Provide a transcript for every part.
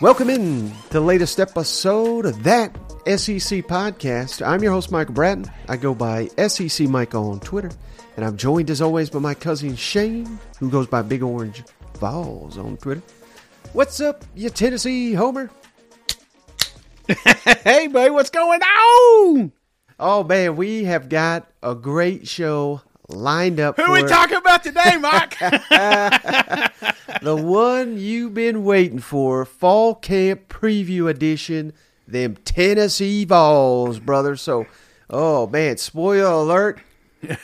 Welcome in to the latest episode of that SEC podcast. I'm your host, Michael Bratton. I go by SEC Mike on Twitter, and I'm joined as always by my cousin Shane, who goes by Big Orange Vols on Twitter. What's up, you Tennessee homer? hey, buddy, what's going on? Oh man, we have got a great show lined up. Who we talking about today, Mike? the one you've been waiting for, fall camp preview edition, them Tennessee Vols, brother. So, oh man, spoiler alert.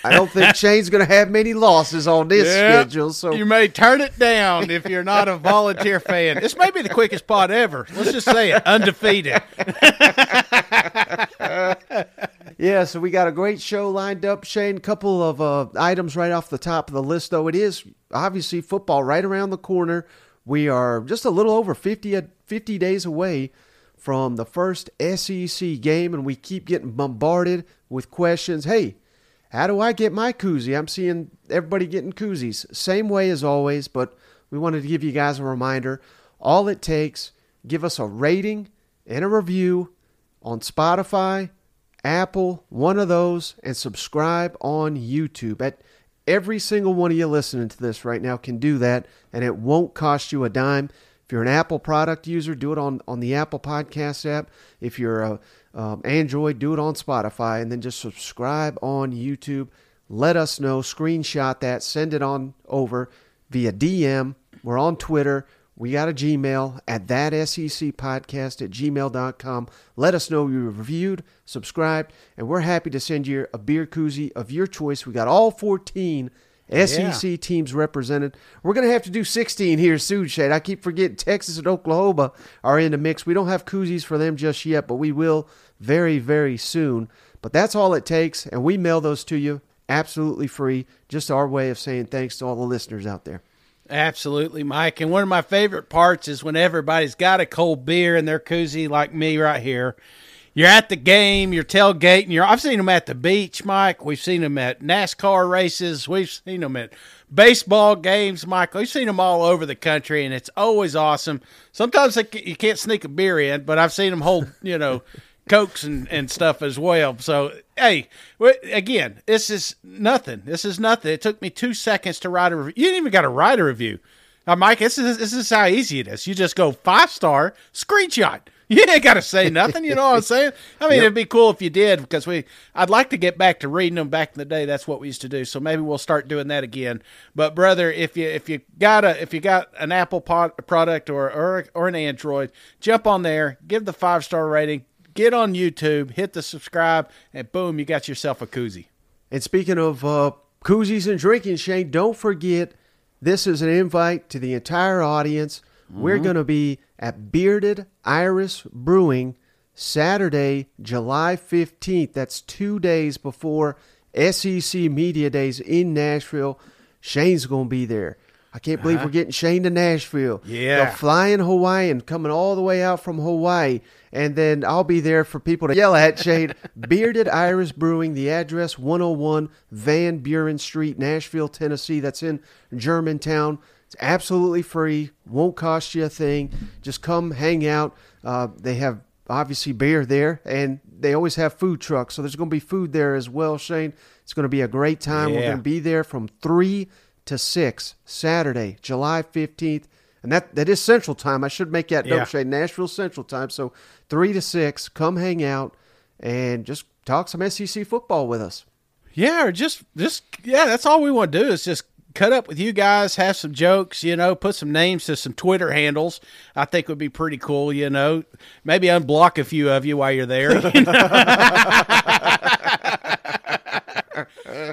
I don't think Shane's going to have many losses on this Yep. schedule. So, you may turn it down if you're not a volunteer fan. This may be the quickest pod ever. Let's just say it, undefeated. yeah, so we got a great show lined up, Shane. Couple of uh, items right off the top of the list, though. It is obviously football right around the corner. We are just a little over 50, uh, 50 days away from the first SEC game, and we keep getting bombarded with questions. Hey, how do I get my koozie? I'm seeing everybody getting koozies. Same way as always, but we wanted to give you guys a reminder. All it takes, give us a rating and a review on Spotify, Apple, one of those, and subscribe on YouTube. At every single one of you listening to this right now can do that, and it won't cost you a dime. If you're an Apple product user, do it on, on the Apple Podcast app. If you're a um, Android, do it on Spotify, and then just subscribe on YouTube. Let us know, screenshot that, send it on over via DM. We're on Twitter. We got a Gmail at that SEC podcast at gmail.com. Let us know you reviewed, subscribed, and we're happy to send you a beer koozie of your choice. We got all 14 SEC teams represented. We're going to have to do 16 here soon, Shane. I keep forgetting Texas and Oklahoma are in the mix. We don't have koozies for them just yet, but we will very, very soon. But that's all it takes, and we mail those to you absolutely free. Just our way of saying thanks to all the listeners out there. Absolutely, Mike. And one of my favorite parts is when everybody's got a cold beer in their koozie, like me right here. You're at the game, you're tailgating. You're, I've seen them at the beach, Mike. We've seen them at NASCAR races. We've seen them at baseball games, Mike. We've seen them all over the country, and it's always awesome. Sometimes they, you can't sneak a beer in, but I've seen them hold, you know, cokes and, and stuff as well. So, hey, again, this is nothing. This is nothing. It took me two seconds to write a review. You didn't even got to write a review. Now, Mike, this is this is how easy it is. You just go five star screenshot. You ain't got to say nothing. You know what I'm saying? I mean, it'd be cool if you did because we. I'd like to get back to reading them back in the day. That's what we used to do. So maybe we'll start doing that again. But brother, if you if you got a if you got an Apple pod, product or or or an Android, jump on there, give the five star rating, get on YouTube, hit the subscribe, and boom, you got yourself a koozie. And speaking of uh, koozies and drinking, Shane, don't forget this is an invite to the entire audience. We're going to be at Bearded Iris Brewing Saturday, July 15th. That's two days before SEC Media Days in Nashville. Shane's going to be there. I can't believe we're getting Shane to Nashville. Yeah. The flying Hawaiian coming all the way out from Hawaii. And then I'll be there for people to yell at Shane. Bearded Iris Brewing, the address 101 Van Buren Street, Nashville, Tennessee. That's in Germantown. It's absolutely free, won't cost you a thing. Just come hang out. Uh, they have obviously beer there, and they always have food trucks. So there's going to be food there as well, Shane. It's going to be a great time. We're going to be there from 3 to 6 Saturday, July 15th. And that, that is Central Time. I should make that Yeah. note, Shane. Nashville Central Time. So 3 to 6, come hang out and just talk some SEC football with us. Yeah, or just just yeah, that's all we want to do is just cut up with you guys, have some jokes, you know, put some names to some Twitter handles. I think would be pretty cool, you know. Maybe unblock a few of you while you're there. you know?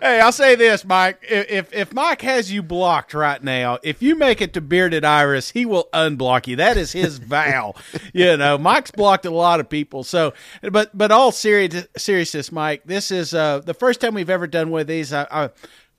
hey, I'll say this, Mike. If, if if Mike has you blocked right now, if you make it to Bearded Iris, he will unblock you. That is his vow. You know, Mike's blocked a lot of people. So, but but all serious seriousness, Mike. This is uh, the first time we've ever done one of these. I, I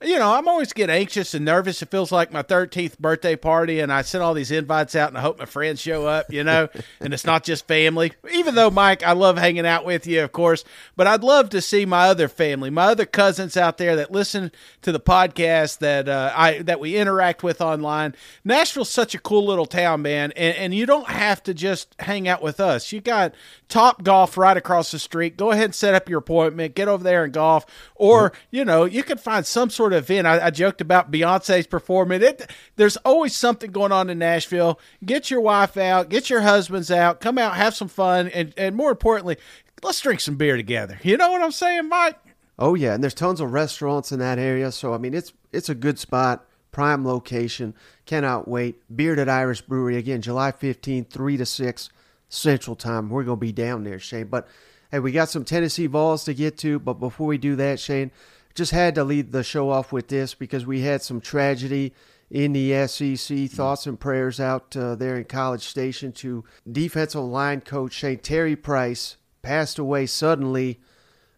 you know, I'm always get anxious and nervous. It feels like my 13th birthday party, and I send all these invites out, and I hope my friends show up, you know, and it's not just family. Even though, Mike, I love hanging out with you, of course, but I'd love to see my other family, my other cousins out there that listen to the podcast that uh, I that we interact with online. Nashville's such a cool little town, man, and, and you don't have to just hang out with us. You got Top Golf right across the street. Go ahead and set up your appointment. Get over there and golf, or you know, you can find some sort of event. I, I joked about Beyonce's performance. It there's always something going on in Nashville. Get your wife out, get your husbands out, come out, have some fun, and and more importantly, let's drink some beer together. You know what I'm saying, Mike? Oh yeah, and there's tons of restaurants in that area, so I mean it's it's a good spot, prime location. Cannot wait. Bearded Iris Brewery again, July 15th, three to six Central Time. We're gonna be down there, Shane. But hey, we got some Tennessee Vols to get to, but before we do that, Shane, just had to lead the show off with this because we had some tragedy in the SEC. Thoughts and prayers out uh, there in College Station to defensive line coach Shane Terry Price passed away suddenly.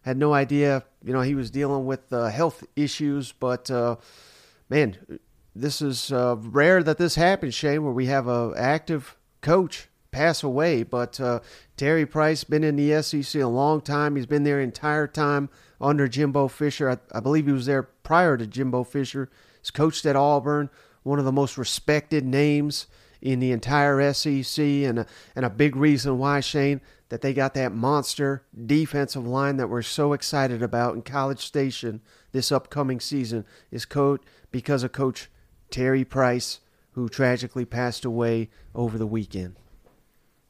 Had no idea, you know, he was dealing with uh, health issues, but uh, man, this is uh, rare that this happens, Shane, where we have a active coach pass away. But uh, Terry Price been in the SEC a long time. He's been there entire time under Jimbo Fisher. I, I believe he was there prior to Jimbo Fisher. He's coached at Auburn, one of the most respected names in the entire SEC, and a, and a big reason why Shane that they got that monster defensive line that we're so excited about in College Station this upcoming season is coach because of Coach Terry Price, who tragically passed away over the weekend.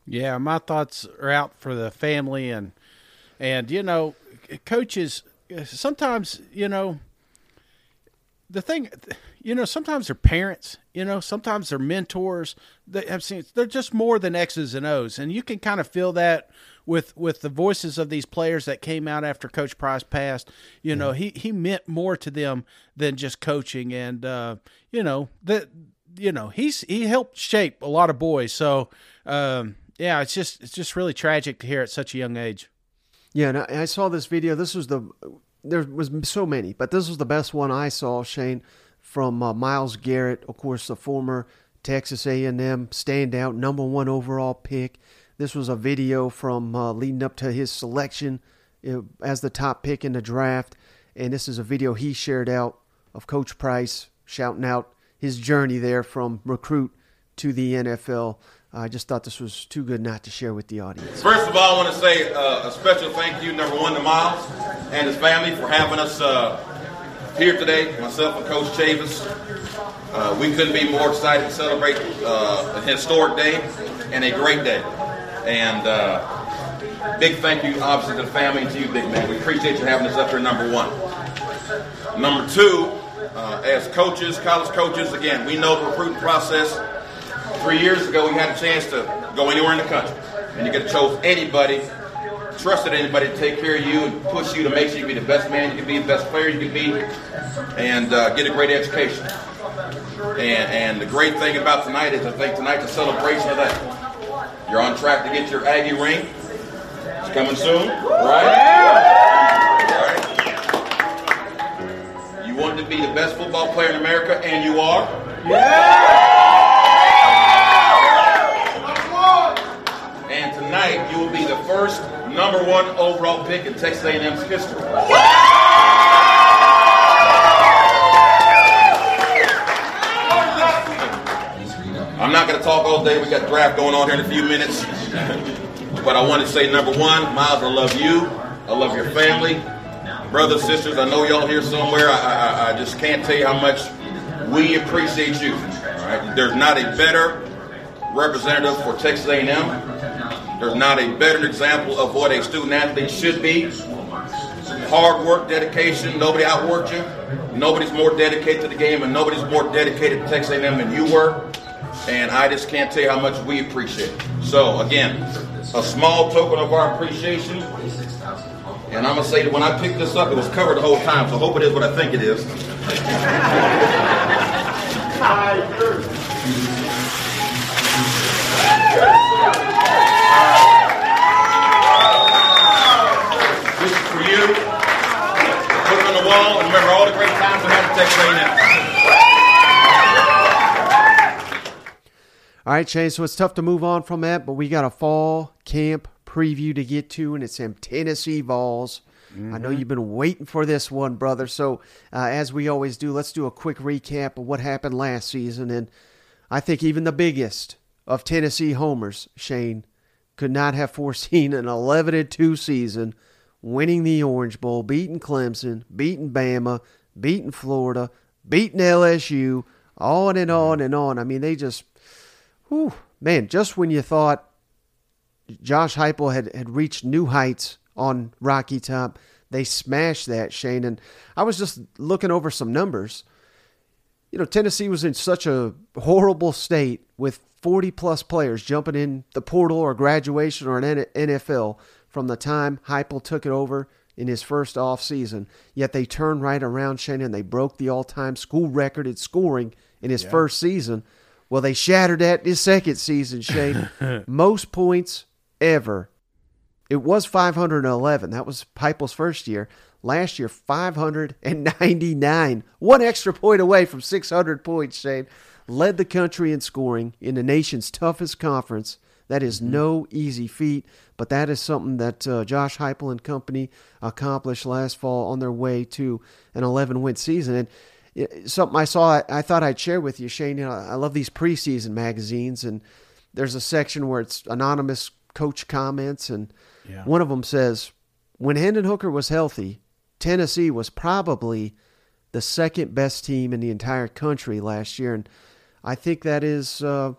Yeah, my thoughts are out for the family and and you know, coaches sometimes you know the thing you know sometimes they're parents you know sometimes they're mentors. They have seen they're just more than x's and o's. And you can kind of feel that with with the voices of these players that came out after coach price passed. You know he he meant more to them than just coaching. And uh you know that you know he's he helped shape a lot of boys. So um yeah it's just it's just really tragic to hear at such a young age yeah, and I, I saw this video. This was the there was so many, but this was the best one I saw, Shane, from uh, Myles Garrett, of course, the former Texas A&M standout number one overall pick. This was a video from uh, leading up to his selection as the top pick in the draft, and this is a video he shared out of Coach Price shouting out his journey there from recruit to the NFL. I just thought this was too good not to share with the audience. First of all, I want to say uh, a special thank you, number one, to Myles and his family for having us uh, here today, myself and Coach Chavis. Uh, we couldn't be more excited to celebrate uh, a historic day and a great day. And uh, big thank you, obviously, to the family and to you, big man. We appreciate you having us up here, number one. Number two, uh, as coaches, college coaches, again, we know the recruiting process Three years ago, we had a chance to go anywhere in the country, and you could have chose anybody, trusted anybody to take care of you and push you to make sure you be the best man you can be, the best player you can be, and uh, get a great education. And, and the great thing about tonight is I think tonight's a celebration of that. You're on track to get your Aggie ring. It's coming soon, right? right? You wanted to be the best football player in America, and you are. Yeah. Tonight, you will be the first number one overall pick in Texas A&M's history. I'm not going to talk all day. We got draft going on here in a few minutes. but I want to say, number one, Myles, I love you. I love your family. Brothers, sisters, I know y'all here somewhere. I, I, I just can't tell you how much we appreciate you. All right? There's not a better representative for Texas A&M there's not a better example of what a student athlete should be. Hard work, dedication. Nobody outworked you. Nobody's more dedicated to the game, and nobody's more dedicated to Texas A&M than you were. And I just can't tell you how much we appreciate it. So again, a small token of our appreciation. And I'm gonna say that when I picked this up, it was covered the whole time. So I hope it is what I think it is. This is for you. Put it on the wall. and remember all the great times we had at Texas A&M. All right, Shane. So it's tough to move on from that, but we got a fall camp preview to get to, and it's them Tennessee Vols. Mm-hmm. I know you've been waiting for this one, brother. So, uh, as we always do, let's do a quick recap of what happened last season. And I think even the biggest of Tennessee homers, Shane, could not have foreseen an 11 2 season, winning the Orange Bowl, beating Clemson, beating Bama, beating Florida, beating LSU, on and on and on. I mean, they just, whew, man, just when you thought Josh Heupel had, had reached new heights on Rocky Top. They smashed that, Shane. And I was just looking over some numbers. You know, Tennessee was in such a horrible state with 40 plus players jumping in the portal or graduation or an NFL from the time Heupel took it over in his first off season. Yet they turned right around, Shane, and they broke the all time school record in scoring in his yeah. first season. Well, they shattered that in his second season, Shane. Most points ever it was 511. That was Heupel's first year. Last year, 599. One extra point away from 600 points, Shane. Led the country in scoring in the nation's toughest conference. That is mm-hmm. no easy feat, but that is something that uh, Josh Heupel and company accomplished last fall on their way to an 11 win season. And something I saw, I thought I'd share with you, Shane. You know, I love these preseason magazines, and there's a section where it's anonymous coach comments, and yeah. One of them says, when Hendon Hooker was healthy, Tennessee was probably the second best team in the entire country last year. And I think that is, uh,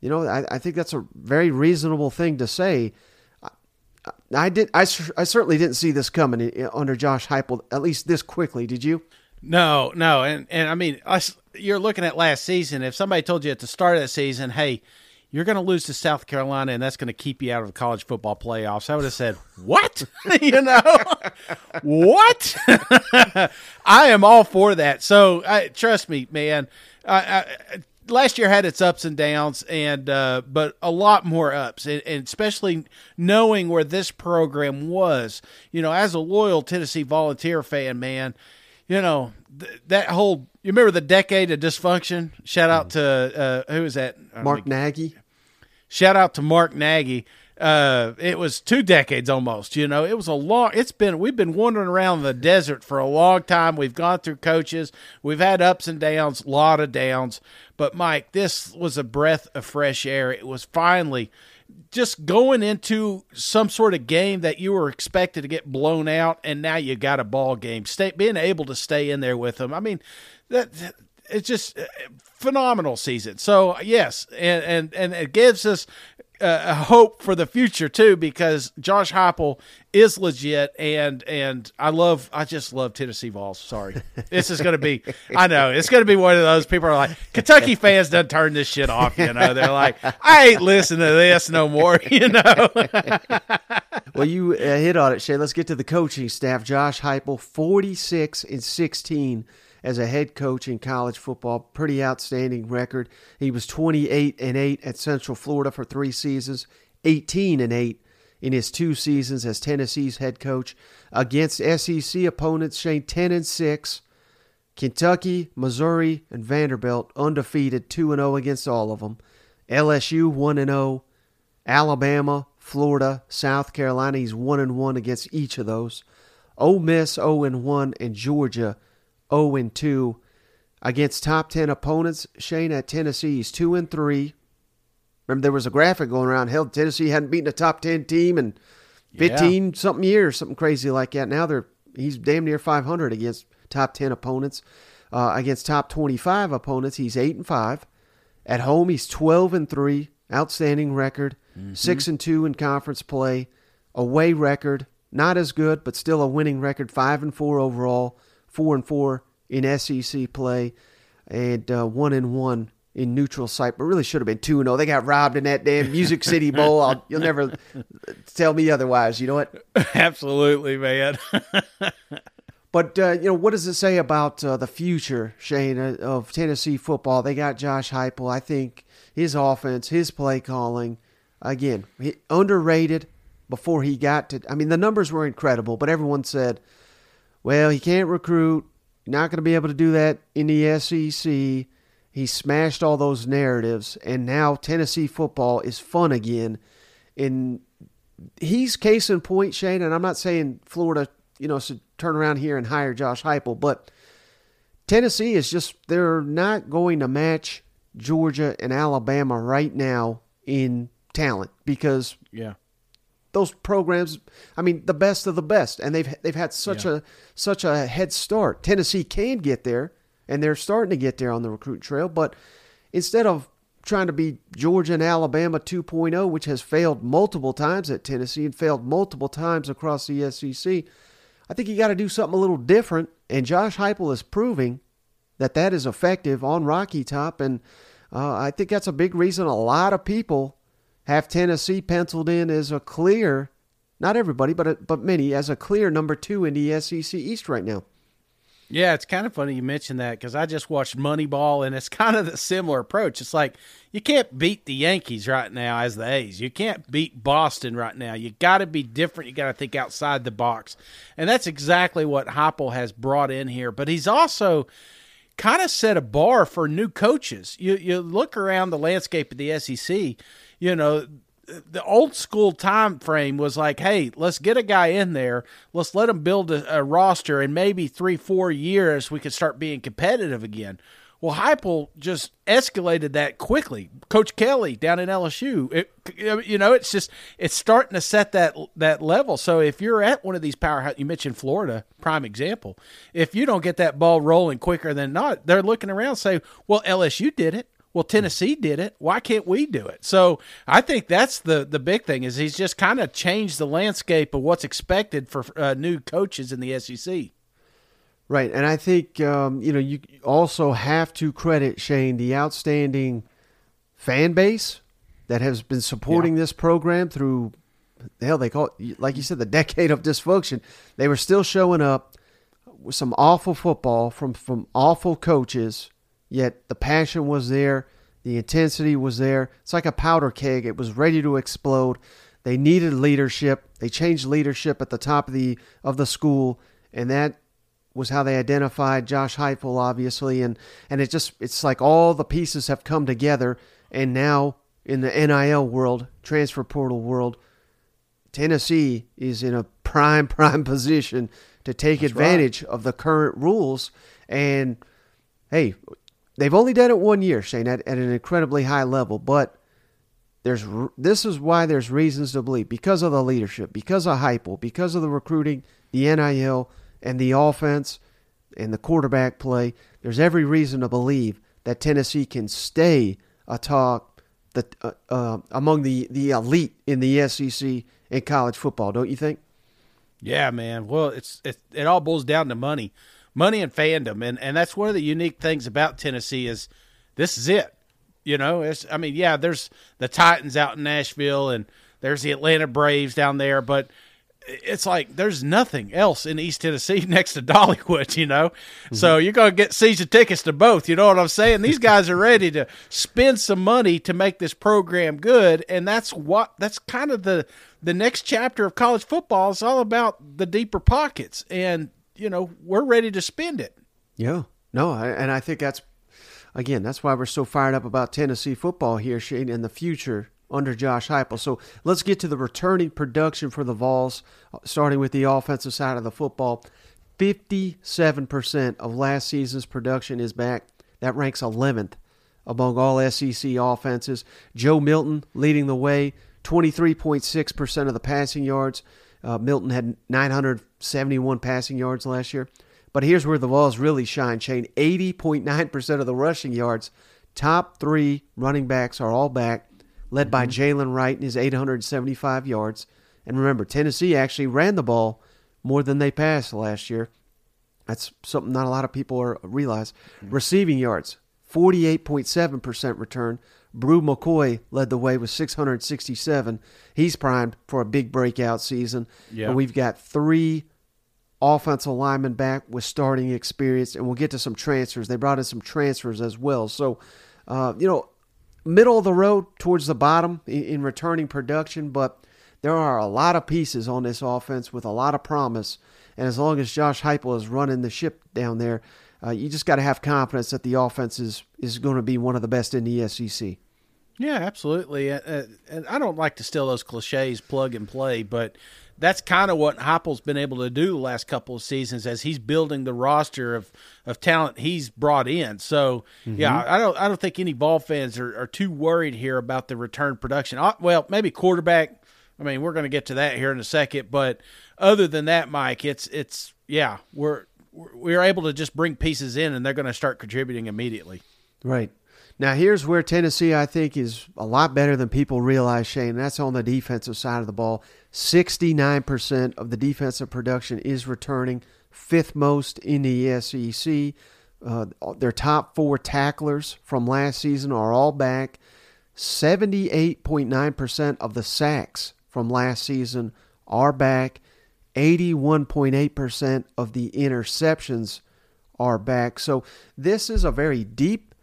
you know, I, I, think that's a very reasonable thing to say. I, I did. I, I certainly didn't see this coming eh, under Josh Heupel, at least this quickly. Did you? No, no, and and I mean, us. You're looking at last season. If somebody told you at the start of the season, "Hey, you're going to lose to South Carolina, and that's going to keep you out of the college football playoffs. I would have said, "What? you know, what?" I am all for that. So, trust me, man. Last year had its ups and downs, and uh, but a lot more ups, and, and, especially knowing where this program was. You know, as a loyal Tennessee Volunteer fan, man, you know th- that whole you remember the decade of dysfunction? Shout out to uh, who is that? Mark Nagi. Shout out to Mark Nagi. Uh, it was two decades almost. You know, it was a long. It's been we've been wandering around the desert for a long time. We've gone through coaches. We've had ups and downs, a lot of downs. But Mike, this was a breath of fresh air. It was finally just going into some sort of game that you were expected to get blown out, and now you got a ball game. Stay being able to stay in there with them. I mean, that, it's just uh, phenomenal season. So yes, and and and it gives us a hope for the future too because Josh Heupel is legit and and I love I just love Tennessee Vols. Sorry, this is going to be I know it's going to be one of those people are like Kentucky fans don't turn this shit off. You know they're like I ain't listening to this no more. You know. well, you uh, hit on it, Shay. Let's get to the coaching staff. Josh Heupel, forty six and sixteen as a head coach in college football. Pretty outstanding record. He was 28 and 8 at Central Florida for 3 seasons, 18 and 8 in his two seasons as Tennessee's head coach against SEC opponents Shane 10 and 6. Kentucky, Missouri, and Vanderbilt undefeated 2 and 0 against all of them. LSU 1 and 0. Alabama, Florida, South Carolina, he's 1 and 1 against each of those. Ole Miss 0 and 1 and Georgia 0 and 2 against top 10 opponents. Shane at Tennessee, is 2 and 3. Remember, there was a graphic going around. Hell, Tennessee hadn't beaten a top 10 team in 15 yeah. something years, something crazy like that. Now they're he's damn near 500 against top 10 opponents. Uh, against top 25 opponents, he's 8 and 5. At home, he's 12 and 3, outstanding record. Mm-hmm. 6 and 2 in conference play. Away record, not as good, but still a winning record, 5 and 4 overall four and four in SEC play, and uh, one and one in neutral site, but really should have been two and zero. Oh. They got robbed in that damn Music City Bowl. I'll, you'll never tell me otherwise. You know what? Absolutely, man. but uh, you know what does it say about uh, the future, Shane, uh, of Tennessee football? They got Josh Heupel. I think his offense, his play calling, again, underrated before he got to. I mean, the numbers were incredible, but everyone said well, he can't recruit. Not going to be able to do that in the SEC. He smashed all those narratives, and now Tennessee football is fun again. And he's case in point, Shane. And I'm not saying Florida, you know, should turn around here and hire Josh Heupel, but Tennessee is just they're not going to match Georgia and Alabama right now in talent because Yeah. Those programs I mean the best of the best and they've they've had such Yeah. a such a head start. Tennessee can get there and they're starting to get there on the recruit trail, but instead of trying to be Georgia and Alabama 2.0 which has failed multiple times at Tennessee and failed multiple times across the SEC, I think you got to do something a little different and Josh Heupel is proving that that is effective on Rocky Top, and uh, I think that's a big reason a lot of people have Tennessee penciled in as a clear, not everybody, but but many as a clear number two in the SEC East right now. Yeah, it's kind of funny you mentioned that because I just watched Moneyball, and it's kind of the similar approach. It's like you can't beat the Yankees right now as the A's. You can't beat Boston right now. You got to be different. You got to think outside the box, and that's exactly what Heupel has brought in here. But he's also kind of set a bar for new coaches. You you look around the landscape of the SEC, you know, the old school time frame was like, hey, let's get a guy in there, let's let him build a, a roster, and maybe three four years we could start being competitive again. Well, Heupel just escalated that quickly. Coach Kelly down in LSU, it, you know, it's just it's starting to set that that level. So if you're at one of these powerhouse, you mentioned Florida, prime example. If you don't get that ball rolling quicker than not, they're looking around say, "Well, LSU did it. Well, Tennessee did it. Why can't we do it?" So I think that's the the big thing is he's just kind of changed the landscape of what's expected for uh, new coaches in the SEC. Right, and I think um, you know you also have to credit Shane the outstanding fan base that has been supporting this program through hell they call it like you said the decade of dysfunction. They were still showing up with some awful football from from awful coaches, yet the passion was there, the intensity was there. It's like a powder keg; it was ready to explode. They needed leadership. They changed leadership at the top of the of the school, and that was how they identified Josh Heupel, obviously, and and it just it's like all the pieces have come together, and now in the NIL world, transfer portal world, Tennessee is in a prime prime position to take advantage of the current rules, and hey, they've only done it one year, Shane, at, at an incredibly high level, but. There's this is why there's reasons to believe because of the leadership, because of Heupel, because of the recruiting, the NIL, and the offense and the quarterback play, there's every reason to believe that Tennessee can stay atop the uh, uh, among the the elite in the SEC in college football. Don't you think? Yeah, man. Well, it's it, it all boils down to money, money and fandom, and and that's one of the unique things about Tennessee is this is it. You know, it's I mean, yeah, there's the Titans out in Nashville, and there's the Atlanta Braves down there, but it's like there's nothing else in East Tennessee next to Dollywood, you know. Mm-hmm. So you're gonna get season tickets to both. You know what I'm saying? These guys are ready to spend some money to make this program good, and that's what that's kind of the the next chapter of college football. is all about the deeper pockets, and you know we're ready to spend it. Yeah. No, I, and I think that's again that's why we're so fired up about Tennessee football here, Shane, in the future under Josh Heupel. So let's get to the returning production for the Vols, uh, starting with the offensive side of the football. 57% of last season's production is back. That ranks 11th among all SEC offenses. Joe Milton leading the way, 23.6% of the passing yards. Uh, Milton had 971 passing yards last year. But here's where the Vols really shine, Shane. 80.9% of the rushing yards. Top three running backs are all back led by Jaylen Wright and his 875 yards. And remember, Tennessee actually ran the ball more than they passed last year. That's something not a lot of people are, realize. Receiving yards, 48.7% return. Bru McCoy led the way with 667. He's primed for a big breakout season. Yeah. And we've got three offensive linemen back with starting experience, and we'll get to some transfers. They brought in some transfers as well. So, uh, you know, middle of the road towards the bottom in, in returning production, but there are a lot of pieces on this offense with a lot of promise. And as long as Josh Heupel is running the ship down there, uh, you just got to have confidence that the offense is, is going to be one of the best in the SEC. Yeah, absolutely. Uh, and I don't like to steal those cliches, plug and play, but that's kind of what Heupel's been able to do the last couple of seasons as he's building the roster of, of talent he's brought in. So mm-hmm. yeah, I don't I don't think any ball fans are, are too worried here about the return production. Uh, well, maybe quarterback. I mean, we're going to get to that here in a second, but other than that, Mike, it's it's yeah, we're we're able to just bring pieces in and they're going to start contributing immediately. Right. Now, here's where Tennessee, I think, is a lot better than people realize, Shane. That's on the defensive side of the ball. 69% of the defensive production is returning, fifth most in the SEC. Uh, their top four tacklers from last season are all back. 78.9% of the sacks from last season are back. 81.8% of the interceptions are back. So this is a very deep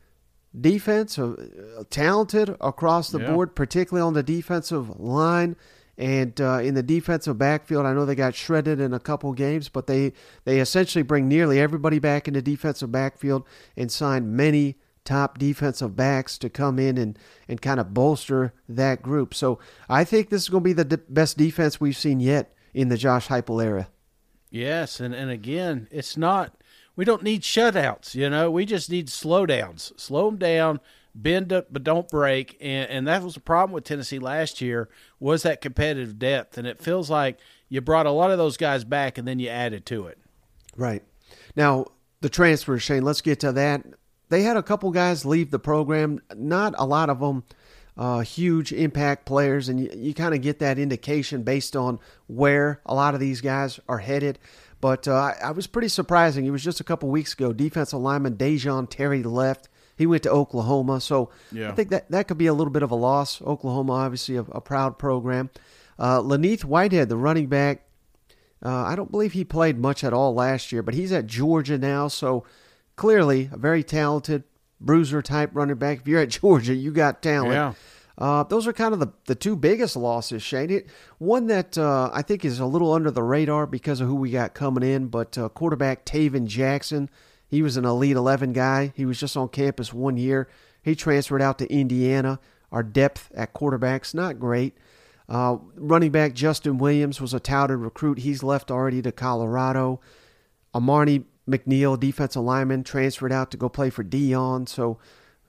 defense, uh, talented across the yeah. board, particularly on the defensive line. And uh, in the defensive backfield, I know they got shredded in a couple games, but they, they essentially bring nearly everybody back in the defensive backfield and sign many top defensive backs to come in and, and kind of bolster that group. So I think this is going to be the de- best defense we've seen yet in the Josh Heupel era. Yes, and, and again, it's not we don't need shutouts, you know. We just need slowdowns. Slow them down, bend up but don't break. And, and that was the problem with tennessee last year was that competitive depth. And it feels like you brought a lot of those guys back and then you added to it. Right. Now the transfer shane let's get to that. They had a couple guys leave the program. Not a lot of them uh, huge impact players. And you, you kind of get that indication based on where a lot of these guys are headed but uh, I, I was pretty surprising. It was just a couple weeks ago. Defensive lineman Dejon Terry left he went to Oklahoma, so yeah. I think that that could be a little bit of a loss. Oklahoma, obviously, a, a proud program. Uh, Len'Neth Whitehead, the running back, uh, I don't believe he played much at all last year, but he's at Georgia now, so clearly a very talented bruiser type running back. If you're at Georgia, you got talent. Yeah. Uh, those are kind of the, the two biggest losses, Shane. It, one that uh, I think is a little under the radar because of who we got coming in, but uh, quarterback Tayven Jackson he was an Elite 11 guy. He was just on campus one year. He transferred out to Indiana. Our depth at quarterback's not great. Uh, running back Justin Williams was a touted recruit. He's left already to Colorado. Armani McNeil, defensive lineman, transferred out to go play for Deion. So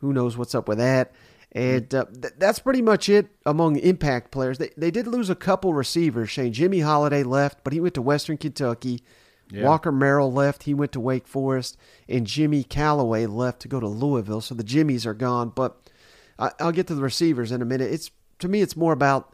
who knows what's up with that. And uh, th- that's pretty much it among impact players. They, they did lose a couple receivers. Shane Jimmy Holiday left, but he went to Western Kentucky. Yeah. Walker Merrill left. He went to Wake Forest. And Jimmy Calloway left to go to Louisville. So the Jimmies are gone. But I, will get to the receivers in a minute. It's To me, it's more about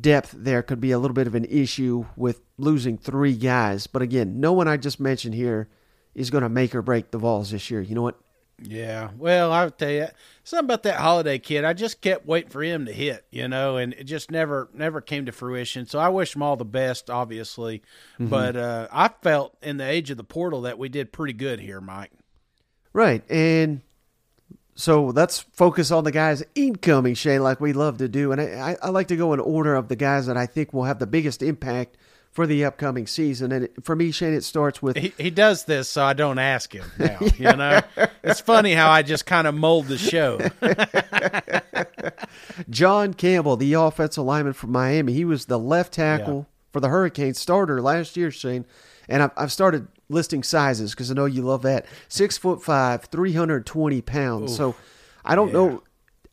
depth there could be a little bit of an issue with losing three guys. But again, no one I just mentioned here is going to make or break the Vols this year. You know what? Yeah. Well, I'll tell you something about that holiday kid. I just kept waiting for him to hit, you know, and it just never never came to fruition. So I wish him all the best, obviously. Mm-hmm. But uh, I felt in the age of the portal that we did pretty good here, Mike. Right. And so let's focus on the guys incoming, Shane, like we love to do. And I, I like to go in order of the guys that I think will have the biggest impact for the upcoming season. And it, for me, Shane, it starts with he, he does this, so I don't ask him now. You know, it's funny how I just kind of mold the show. John Campbell, the offensive lineman from Miami, he was the left tackle yeah. for the Hurricanes starter last year, Shane. And I've, I've started listing sizes because I know you love that. Six foot five, three hundred twenty pounds. Oof. So I don't yeah. know.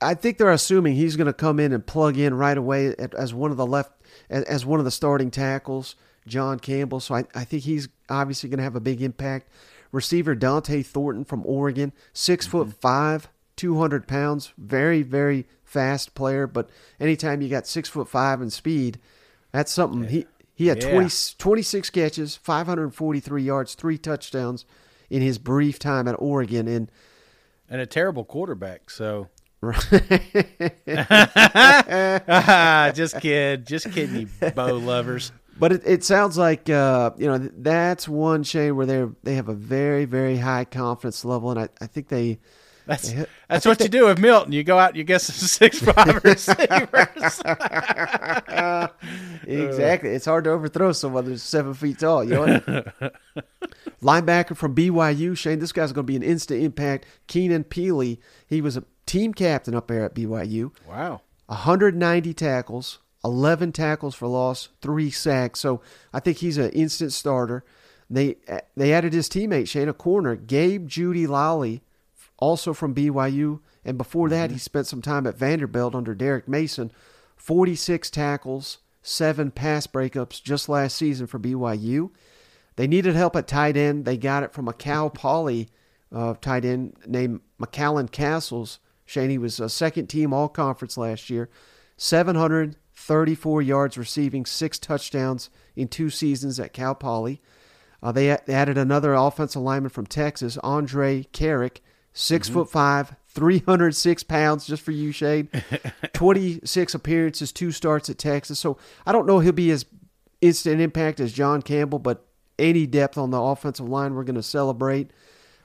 I think they're assuming he's going to come in and plug in right away as one of the left as, as one of the starting tackles, John Campbell. So I, I think he's obviously going to have a big impact. Receiver Dont'e Thornton from Oregon, 6 mm-hmm. foot five, 200 pounds, very, very fast player. But anytime you got six foot five and speed, that's something. Yeah. He he had yeah. 20, 26 catches, 543 yards, three touchdowns in his brief time at Oregon, and and a terrible quarterback. So just kid, just kidding, you bow lovers. But it, it sounds like uh, you know that's one shade where they they have a very very high confidence level, and I, I think they That's that's what you do with Milton. You go out and you get some six five receivers. exactly. It's hard to overthrow someone who's seven feet tall. You know? Linebacker from BYU, Shane. This guy's going to be an instant impact. Keenan Pili, He was a team captain up there at BYU. wow. 190 tackles, 11 tackles for loss, three sacks. So I think he's an instant starter. They they added his teammate Shane a corner, Gabe Jeudy-Lally, also from BYU, and before that he spent some time at Vanderbilt under Derek Mason. 46 tackles, seven pass breakups just last season for BYU. They needed help at tight end. They got it from a Cal Poly uh, tight end named McCallan Castles. Shane, he was a second team all conference last year. 734 yards receiving, six touchdowns in two seasons at Cal Poly. Uh, they, they added another offensive lineman from Texas, Andrej Karic, 6 foot five, 306 pounds, just for you, Shane. 26 appearances, two starts at Texas. So I don't know he'll be as instant impact as John Campbell, but any depth on the offensive line we're going to celebrate.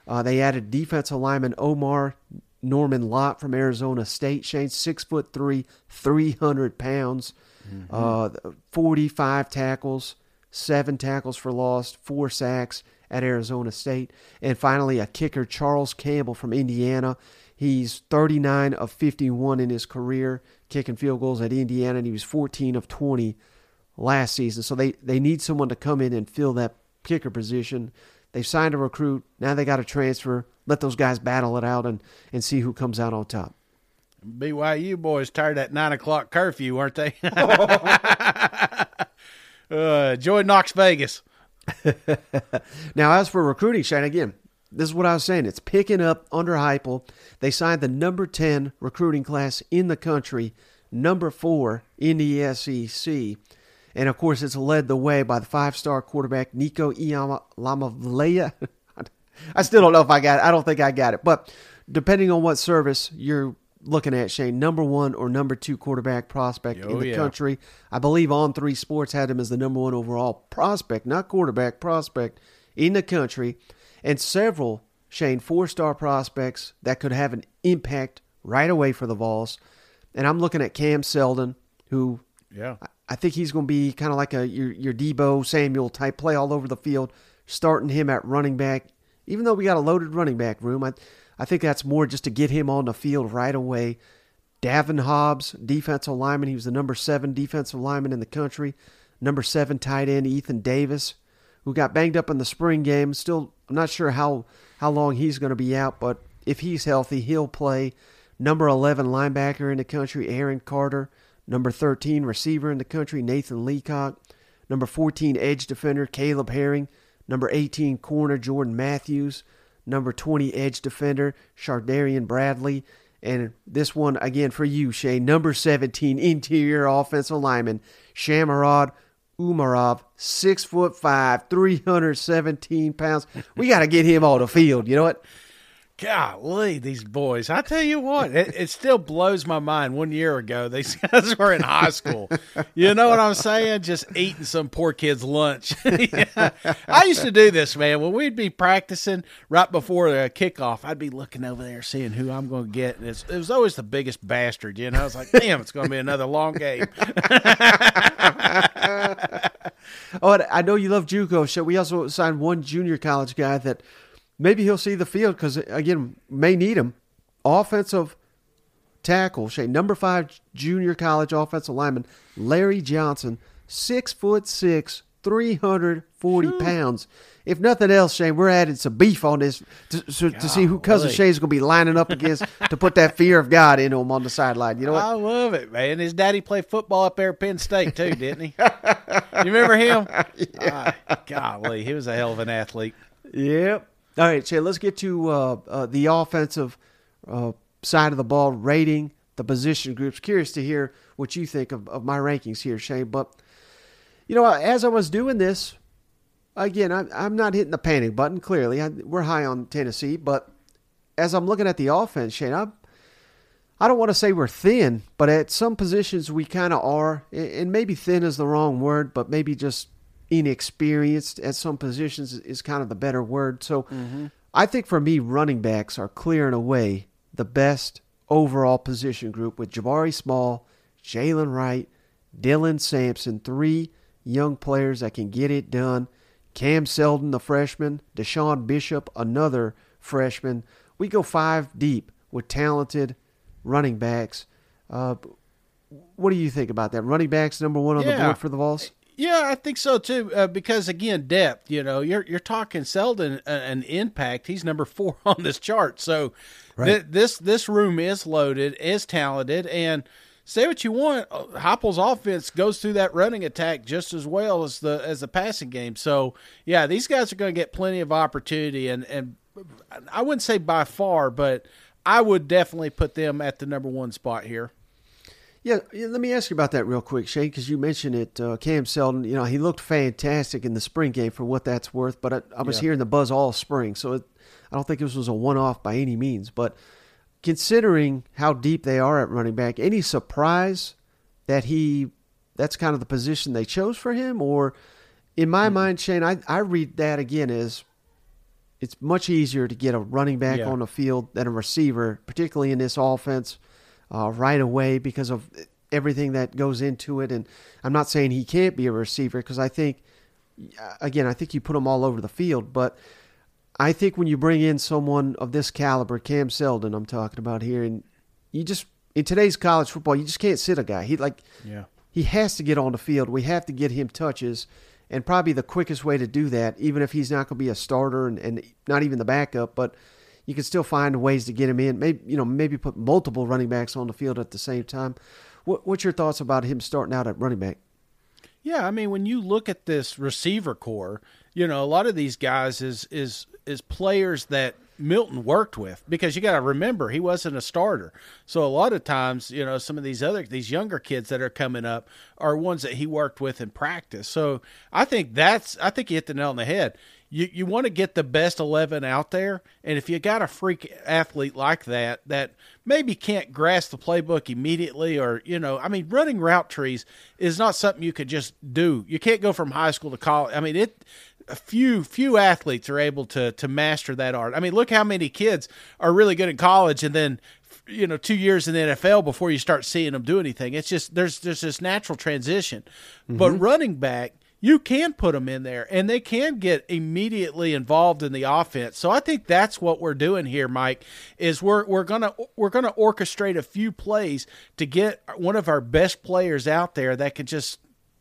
Uh, they added defensive lineman Omar Norman Lott from Arizona State. Shane, six foot three, 300 pounds, uh, 45 tackles, seven tackles for loss, four sacks at Arizona State. And finally, a kicker, Charles Campbell from Indiana. He's 39 of 51 in his career, kicking field goals at Indiana, and he was 14 of 20 last season. So they, they need someone to come in and fill that kicker position. They've signed a recruit. Now they got to transfer. Let those guys battle it out and, and see who comes out on top. BYU boys tired that nine o'clock curfew, aren't they? uh, Joy Knox Vegas. Now, as for recruiting, Shane, again, this is what I was saying. It's picking up under Heupel. They signed the number 10 recruiting class in the country, number four in the SEC. And of course, it's led the way by the five star quarterback, Nico Iamaleava. I still don't know if I got it. I don't think I got it. But depending on what service you're looking at, Shane, number one or number two quarterback prospect Oh, in the yeah. country. I believe On Three Sports had him as the number one overall prospect, not quarterback, prospect in the country. And several, Shane, four star prospects that could have an impact right away for the Vols. And I'm looking at Cam Seldon, who Yeah. I think he's going to be kind of like a your your Deebo Samuel type play all over the field, starting him at running back. Even though we got a loaded running back room, I I think that's more just to get him on the field right away. Daevin Hobbs, defensive lineman, he was the number seven defensive lineman in the country. Number seven tight end Ethan Davis, who got banged up in the spring game. Still, I'm not sure how how long he's going to be out, but if he's healthy, he'll play. Number 11 linebacker in the country, Arion Carter. Number 13 receiver in the country, Nathan Leacock. Number 14 edge defender, Caleb Herring. Number 18 corner, Jordan Matthews. Number 20 edge defender, Chandavian Bradley. And this one, again, for you, Shay. Number 17 interior offensive lineman, Shamurad Umarov, six foot five, 317 pounds. We got to get him on the field. You know what? Golly, these boys. I tell you what, it, it still blows my mind. One year ago, these guys were in high school. You know what I'm saying? Just eating some poor kid's lunch. Yeah. I used to do this, man. When we'd be practicing right before the kickoff, I'd be looking over there, seeing who I'm going to get. And it was always the biggest bastard, you know? I was like, damn, it's going to be another long game. Oh, I know you love JUCO. So we also signed one junior college guy that maybe he'll see the field because again may need him. Offensive tackle, Shane, number five junior college offensive lineman Larry Johnson, six foot six, three hundred forty pounds. If nothing else, Shane, we're adding some beef on this to, so, to see who cousin Golly. Shane's going to be lining up against to put that fear of God into him on the sideline. You know what? I love it, man. His daddy played football up there at Penn State, too, didn't he? you remember him? Ah, golly, he was a hell of an athlete. Yep. All right, Shay, let's get to uh, uh, the offensive uh, side of the ball rating, the position groups. Curious to hear what you think of, of my rankings here, Shane. But, you know, as I was doing this, again, I'm, I'm not hitting the panic button, clearly. I, we're high on Tennessee, but as I'm looking at the offense, Shane, I'm, I don't want to say we're thin, but at some positions we kind of are. And maybe thin is the wrong word, but maybe just inexperienced at some positions is kind of the better word. So I think for me, running backs are clearing away the best overall position group with Jabari Small, Jaylen Wright, Dylan Sampson, three young players that can get it done. Cam Seldon, the freshman, DeSean Bishop, another freshman. We go five deep with talented running backs. Uh, what do you think about that? Running backs number one on yeah. the board for the Vols. Yeah, I think so too. Uh, because again, depth. You know, you're you're talking Seldon uh, an impact. He's number four on this chart. So right. th- this this room is loaded, is talented, and say what you want, uh, Heupel's offense goes through that running attack just as well as the as the passing game. So yeah, these guys are going to get plenty of opportunity, and and I wouldn't say by far, but I would definitely put them at the number one spot here. Yeah, let me ask you about that real quick, Shane, because you mentioned it. Uh, Cam Seldon, you know, he looked fantastic in the spring game for what that's worth, but I, I was yeah. hearing the buzz all spring, so it, I don't think this was a one off by any means. But considering how deep they are at running back, any surprise that he that's kind of the position they chose for him? Or in my mm-hmm. mind, Shane, I, I read that again as it's much easier to get a running back yeah. on the field than a receiver, particularly in this offense uh, right away because of everything that goes into it. And I'm not saying he can't be a receiver because I think, again, I think you put him all over the field. But I think when you bring in someone of this caliber, Cam Seldon, I'm talking about here, and you just in today's college football, you just can't sit a guy. He like, yeah, he has to get on the field. We have to get him touches. And probably the quickest way to do that, even if he's not going to be a starter and, and not even the backup, but you can still find ways to get him in. Maybe you know maybe put multiple running backs on the field at the same time. What, what's your thoughts about him starting out at running back? Yeah, I mean when you look at this receiver core, you know a lot of these guys is is is players that Milton worked with because you got to remember he wasn't a starter. So a lot of times, you know, some of these other these younger kids that are coming up are ones that he worked with in practice. So I think that's I think you hit the nail on the head you, you want to get the best 11 out there. And if you got a freak athlete like that, that maybe can't grasp the playbook immediately, or, you know, I mean, running route trees is not something you could just do. You can't go from high school to college. I mean, it, a few few athletes are able to to master that art. I mean, look how many kids are really good in college and then you know two years in the NFL before you start seeing them do anything. It's just there's there's this natural transition. Mm-hmm. But running back, you can put them in there and they can get immediately involved in the offense. So I think that's what we're doing here, Mike, is we're we're going to we're going to orchestrate a few plays to get one of our best players out there that can just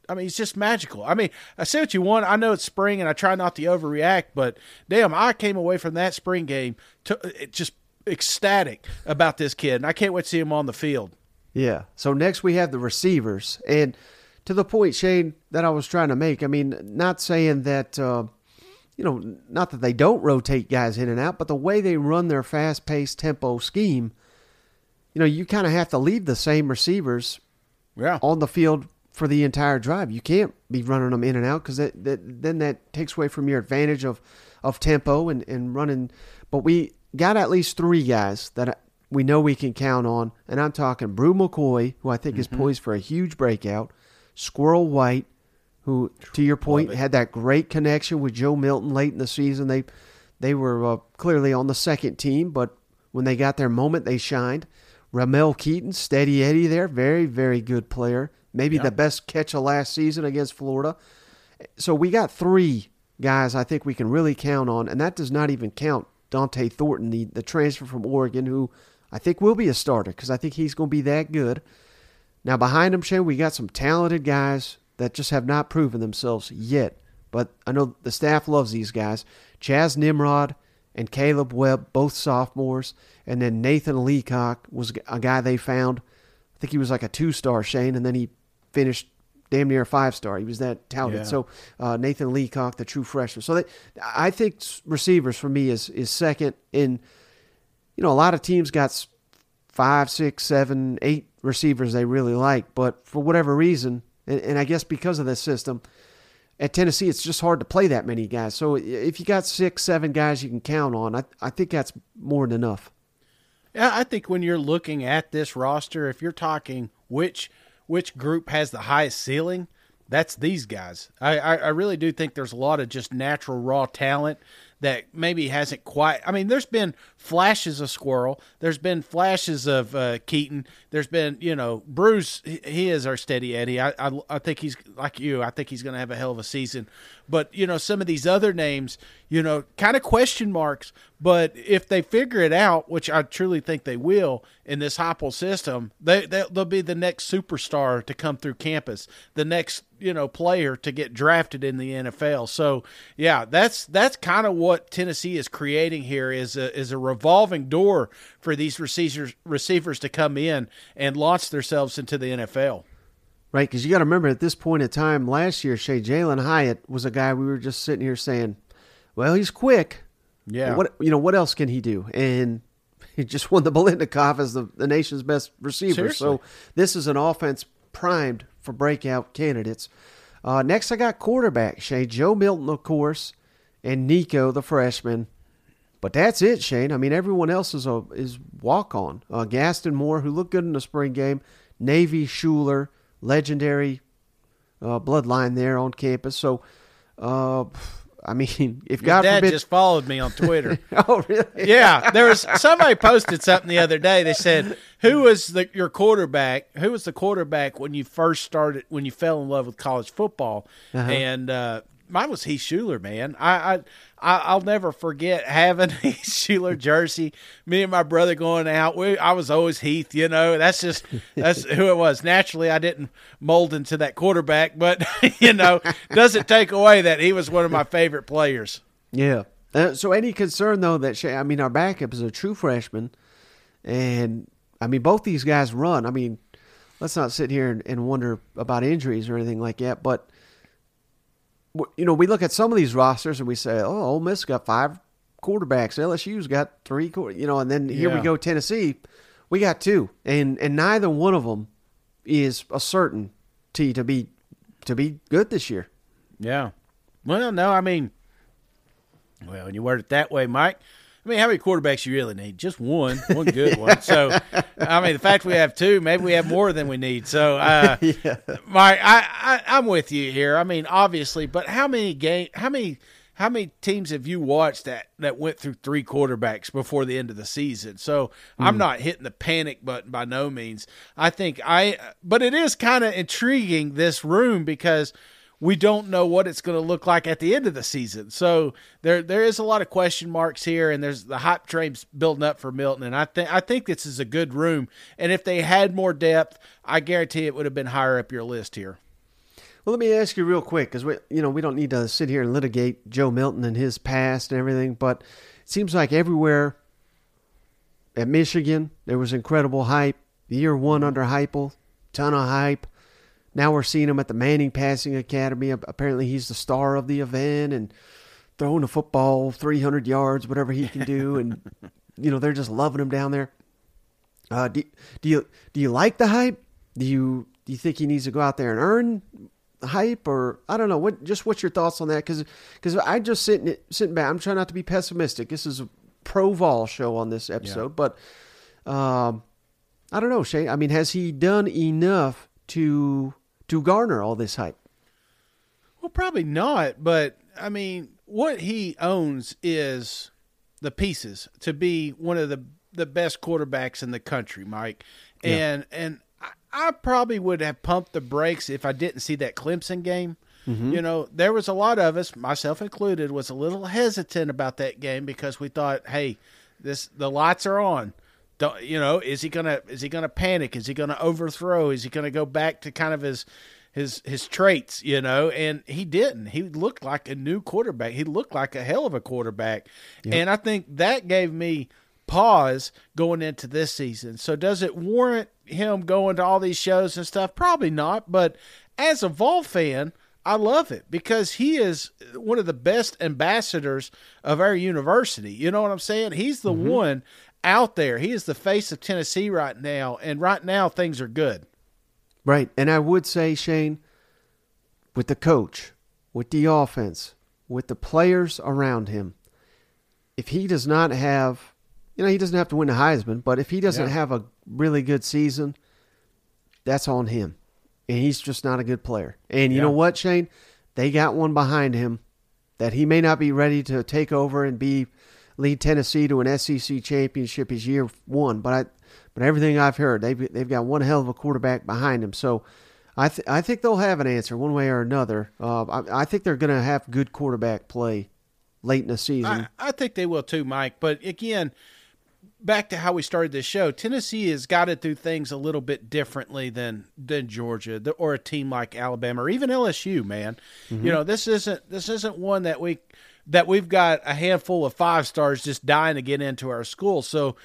I mean, it's just magical. I mean, I say what you want. I know it's spring, and I try not to overreact, but damn, I came away from that spring game to, just ecstatic about this kid, and I can't wait to see him on the field. Yeah. So next we have the receivers, and to the point, Shane, that I was trying to make. I mean, not saying that, uh, you know, not that they don't rotate guys in and out, but the way they run their fast paced tempo scheme, you know, you kind of have to leave the same receivers yeah. on the field for the entire drive. You can't be running them in and out because that, that, then that takes away from your advantage of, of tempo and, and running. But we got at least three guys that we know we can count on. And I'm talking Bru McCoy, who I think mm-hmm. is poised for a huge breakout. Squirrel White, who, to your point, had that great connection with Joe Milton late in the season. They they were uh, clearly on the second team, but when they got their moment, they shined. Ramel Keyton, steady Eddie there, very very good player. Maybe the best catch of last season against Florida. So we got three guys I think we can really count on, and that does not even count Dont'e Thornton, the, the transfer from Oregon, who I think will be a starter because I think he's going to be that good. Now, behind him, Shane, we got some talented guys that just have not proven themselves yet. But I know the staff loves these guys. Chas Nimrod and Caleb Webb, both sophomores. And then Nathan Leacock was a guy they found. I think he was like a two star, Shane, and then he finished damn near a five star. He was that touted. Yeah. So uh, Nathan Leacock, the true freshman. So they, I think receivers for me is is second. In you know, a lot of teams got five, six, seven, eight receivers they really like. But for whatever reason, and, and I guess because of this system, at Tennessee, it's just hard to play that many guys. So if you got six, seven guys you can count on, I, I think that's more than enough. Yeah, I think when you're looking at this roster, if you're talking which which group has the highest ceiling, that's these guys. I, I, I really do think there's a lot of just natural raw talent that maybe hasn't quite. I mean, there's been flashes of Squirrel. There's been flashes of uh, Keyton. There's been, you know, Bruce. He, is our steady Eddie. I, I, I think he's like you. I think he's going to have a hell of a season. But you know, some of these other names, you know, kind of question marks. But if they figure it out, which I truly think they will in this Heupel system, they, they they'll be the next superstar to come through campus, the next you know player to get drafted in the NFL. So yeah, that's that's kind of what Tennessee is creating here is a is a revolving door for these receivers receivers to come in and launch themselves into the NFL. Right, because you got to remember at this point in time last year, Shay Jalen Hyatt was a guy we were just sitting here saying, "Well, he's quick. Yeah, what you know, what else can he do?" And he just won the Biletnikoff as the, the nation's best receiver. Seriously. So this is an offense primed for breakout candidates. Uh, next, I got quarterback Shay Joe Milton, of course, and Nico, the freshman. But that's it, Shane. I mean, everyone else is a is walk on. Uh, Gaston Moore, who looked good in the spring game, Navy Shuler, legendary uh, bloodline there on campus. So, uh, I mean, if Your God dad forbid, just followed me on Twitter. oh really? yeah, there was somebody posted something the other day. They said, "Who was the your quarterback? Who was the quarterback when you first started when you fell in love with college football?" Uh-huh. And uh, mine was Heath Shuler, man. I, I I'll never forget having a Shuler jersey. Me and my brother going out. We I was always Heath. You know, that's just that's who it was. Naturally, I didn't mold into that quarterback, but you know, doesn't take away that he was one of my favorite players. Yeah. Uh, so any concern though that I mean our backup is a true freshman, and I mean both these guys run. I mean, let's not sit here and, and wonder about injuries or anything like that. But you know, we look at some of these rosters and we say, oh, Ole Miss got five quarterbacks, LSU's got three, quar-" you know, and then here we go Tennessee, we got two, and and neither one of them is a certainty to be to be good this year. Yeah. Well, no, I mean, well, when you word it that way, Mike, I mean, how many quarterbacks you really need? Just one, one good one. So, I mean, the fact we have two, maybe we have more than we need. So, uh, Mike, I, I, I'm with you here. I mean, obviously, but how many game, how many, how many teams have you watched that that went through three quarterbacks before the end of the season? So, I'm not hitting the panic button by no means. I think I, but it is kind of intriguing this room because we don't know what it's going to look like at the end of the season. So there there is a lot of question marks here, and there's the hype train's building up for Milton, and I think I think this is a good room. And if they had more depth, I guarantee it would have been higher up your list here. Well, let me ask you real quick, because we, you know, we don't need to sit here and litigate Joe Milton and his past and everything, but it seems like everywhere at Michigan there was incredible hype. Year one under Heupel, ton of hype. Now we're seeing him at the Manning Passing Academy. Apparently, he's the star of the event and throwing a football 300 yards, whatever he can do, and you know they're just loving him down there. Uh, do, do you do you like the hype? Do you do you think he needs to go out there and earn hype, or I don't know? What just what's your thoughts on that? Because because I just sitting sitting back. I'm trying not to be pessimistic. This is a pro Vol show on this episode, but um, I don't know, Shane. I mean, has he done enough to to garner all this hype? Well, probably not, but I mean, what he owns is the pieces to be one of the the best quarterbacks in the country, Mike. And and I, I probably would have pumped the brakes if I didn't see that Clemson game. Mm-hmm. You know, there was a lot of us, myself included, was a little hesitant about that game because we thought, hey, this the lights are on. Don't you know? Is he gonna is he gonna panic? Is he gonna overthrow? Is he gonna go back to kind of his his his traits? You know, and he didn't. He looked like a new quarterback. He looked like a hell of a quarterback, and I think that gave me pause going into this season. So does it warrant him going to all these shows and stuff? Probably not. But as a Vol fan, I love it because he is one of the best ambassadors of our university. You know what I'm saying? He's the mm-hmm. one out there. He is the face of Tennessee right now, and right now things are good. Right. And I would say, Shane, with the coach, with the offense, with the players around him, if he does not have, you know, he doesn't have to win the Heisman, but if he doesn't Yeah. have a really good season, that's on him. And he's just not a good player. And you Yeah. know what, Shane? They got one behind him that he may not be ready to take over and be lead Tennessee to an SEC championship is year one. But I, but everything I've heard, they've they've got one hell of a quarterback behind him. So I th- I think they'll have an answer one way or another. Uh, I, I think they're going to have good quarterback play late in the season. I, I think they will too, Mike. But again, back to how we started this show, Tennessee has got to do things a little bit differently than than Georgia or a team like Alabama or even LSU. Man, mm-hmm. you know this isn't this isn't one that we that we've got a handful of five stars just dying to get into our school. So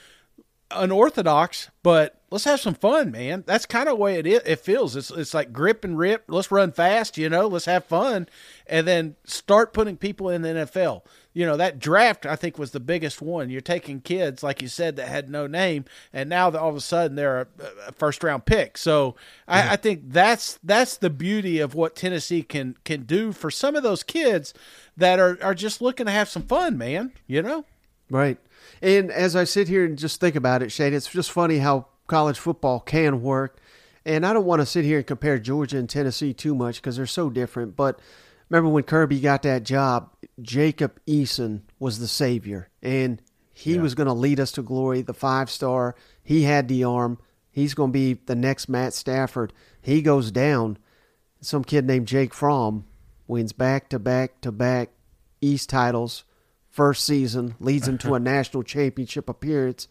unorthodox, but let's have some fun, man. That's kind of the way it is, it feels. It's it's like grip and rip. Let's run fast, you know. Let's have fun, and then start putting people in the NFL. You know that draft I think was the biggest one. You're taking kids like you said that had no name, and now all of a sudden they're a, first round pick. So I, I think that's that's the beauty of what Tennessee can can do for some of those kids that are are just looking to have some fun, man. You know, right. And as I sit here and just think about it, Shane, it's just funny how college football can work. And I don't want to sit here and compare Georgia and Tennessee too much because they're so different. But remember when Kirby got that job, Jacob Eason was the savior. And he yeah. was going to lead us to glory, the five star. He had the arm. He's going to be the next Matt Stafford. He goes down. Some kid named Jake Fromm wins back to back to back East titles first season, leads him to a national championship appearance.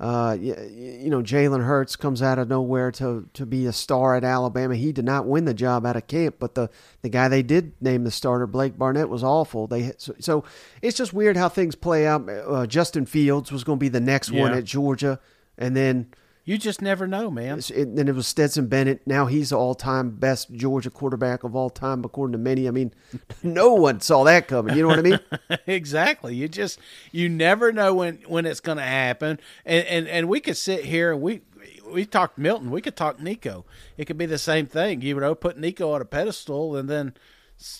Uh, you, you know, Jalen Hurts comes out of nowhere to, to be a star at Alabama. He did not win the job out of camp, but the, the guy they did name the starter, Blake Barnett, was awful. They so, so it's just weird how things play out. Uh, Justin Fields was going to be the next yeah. one at Georgia, and then you just never know, man. It, then it was Stetson Bennett. Now he's the all-time best Georgia quarterback of all time, according to many. I mean, no one saw that coming. You know what I mean? exactly. You just you never know when when it's going to happen. And, and and we could sit here and we we talked Milton. We could talk Nico. It could be the same thing. You know, put Nico on a pedestal and then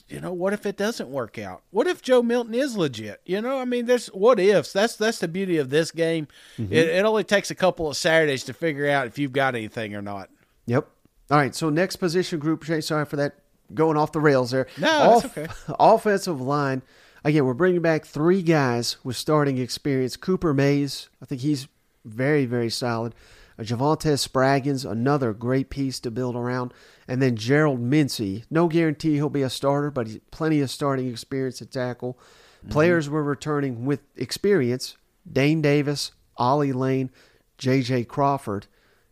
you know, what if it doesn't work out? What if Joe Milton is legit? You know, I mean, there's what ifs. That's that's the beauty of this game. Mm-hmm. It, it only takes a couple of Saturdays to figure out if you've got anything or not. Yep. All right. So next position group. Jay, sorry for that going off the rails there. No, Off, that's okay. Offensive line. Again, we're bringing back three guys with starting experience. Cooper Mays. I think he's very very solid. Javontez Spraggins, another great piece to build around. And then Gerald Mincey. No guarantee he'll be a starter, but he's plenty of starting experience at tackle. Mm-hmm. Players were returning with experience. Dayne Davis, Ollie Lane, J.J. Crawford.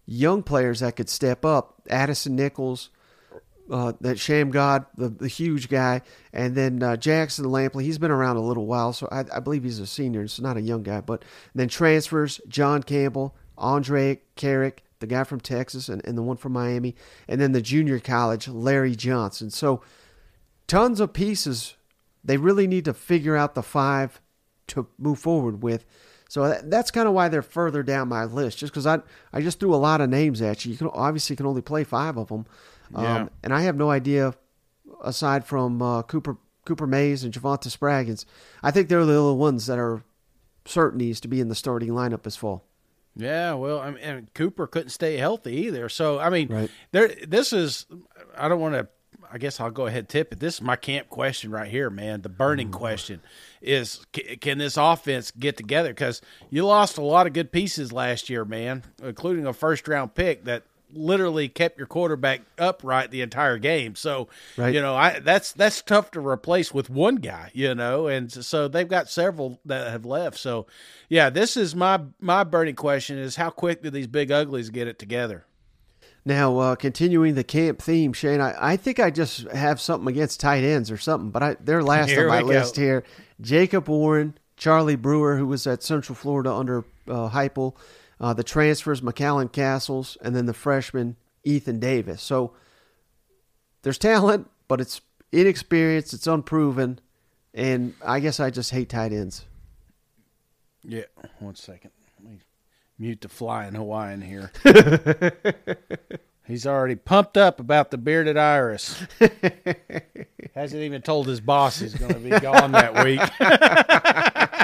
Young players that could step up. Addison Nichols, uh, that Shamurad, the, the huge guy, and then uh, Jackson Lampley. He's been around a little while, so I, I believe he's a senior. So not a young guy, but then transfers: John Campbell, Andrej Karic, the guy from Texas, and, and the one from Miami, and then the junior college, Larry Johnson. So tons of pieces. They really need to figure out the five to move forward with. So that, that's kind of why they're further down my list, just because I I just threw a lot of names at you. You can obviously can only play five of them, yeah. um, and I have no idea aside from uh, Cooper Cooper Mays and Javontez Spraggins. I think they're the only ones that are certainties to be in the starting lineup this fall. Yeah, well, I mean, and Cooper couldn't stay healthy either. So, I mean, right. there. This is. I don't want to. I guess I'll go ahead tip it. This is my camp question right here, man. The burning mm-hmm. question is: Can this offense get together? Because you lost a lot of good pieces last year, man, including a first round pick that literally kept your quarterback upright the entire game. So, right. you know, I that's that's tough to replace with one guy, you know, and so they've got several that have left. So, yeah, this is my my burning question is how quick do these big uglies get it together? Now, uh, continuing the camp theme, Shane, I, I think I just have something against tight ends or something, but I, they're last here on my list go. here. Jacob Warren, Charlie Brewer, who was at Central Florida under uh, Heupel, uh, the transfers, McCallan Castles, and then the freshman, Ethan Davis. So there's talent, but it's inexperienced, it's unproven, and I guess I just hate tight ends. Yeah, one second. Let me mute the fly in Hawaiian here. He's already pumped up about the bearded iris. Hasn't even told his boss he's going to be gone that week.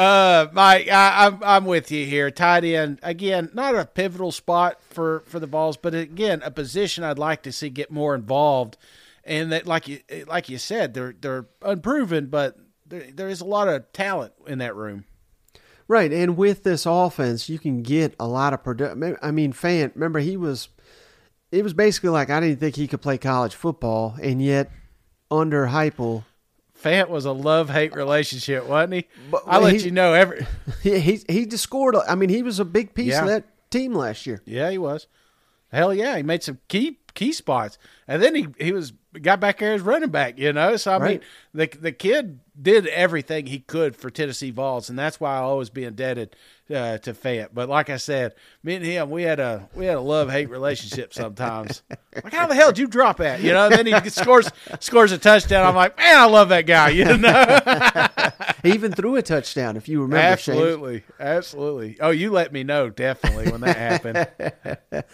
uh, Mike, I, am I'm, I'm with you here. Tight end again, not a pivotal spot for for the Vols, but again, a position I'd like to see get more involved and that like you like you said, they're they're unproven, but there, there is a lot of talent in that room. Right, and with this offense, you can get a lot of production. I mean, Fant, remember he was, it was basically like I didn't think he could play college football, and yet under Heupel, Fant was a love hate relationship, wasn't he? But- I'll let he- you know every. he he, he just scored. I mean, he was a big piece Yeah. of that team last year. Yeah, he was. Hell yeah, he made some key key spots, and then he he was got back there as running back. You know, so I Right. mean, the the kid did everything he could for Tennessee Vols, and that's why I'll always be indebted uh, to Fant. But like I said, me and him, we had a we had a love hate relationship sometimes. like, how the hell did you drop at? You know, then he scores scores a touchdown. I'm like, man, I love that guy. You know, He even threw a touchdown, if you remember. Shane. absolutely, absolutely. Oh, you let me know definitely when that happened.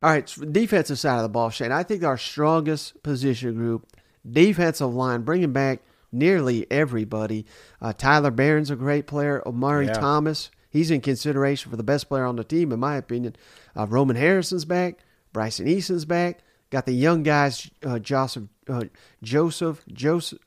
All right, defensive side of the ball, Shane. I think our strongest position group, defensive line, bringing back nearly everybody. Uh, Tyler Baron's a great player. Omari Yeah. Thomas, he's in consideration for the best player on the team, in my opinion. Uh, Roman Harrison's back. Bryson Eason's back. Got the young guys, uh, Joseph, uh, Joseph, Joseph,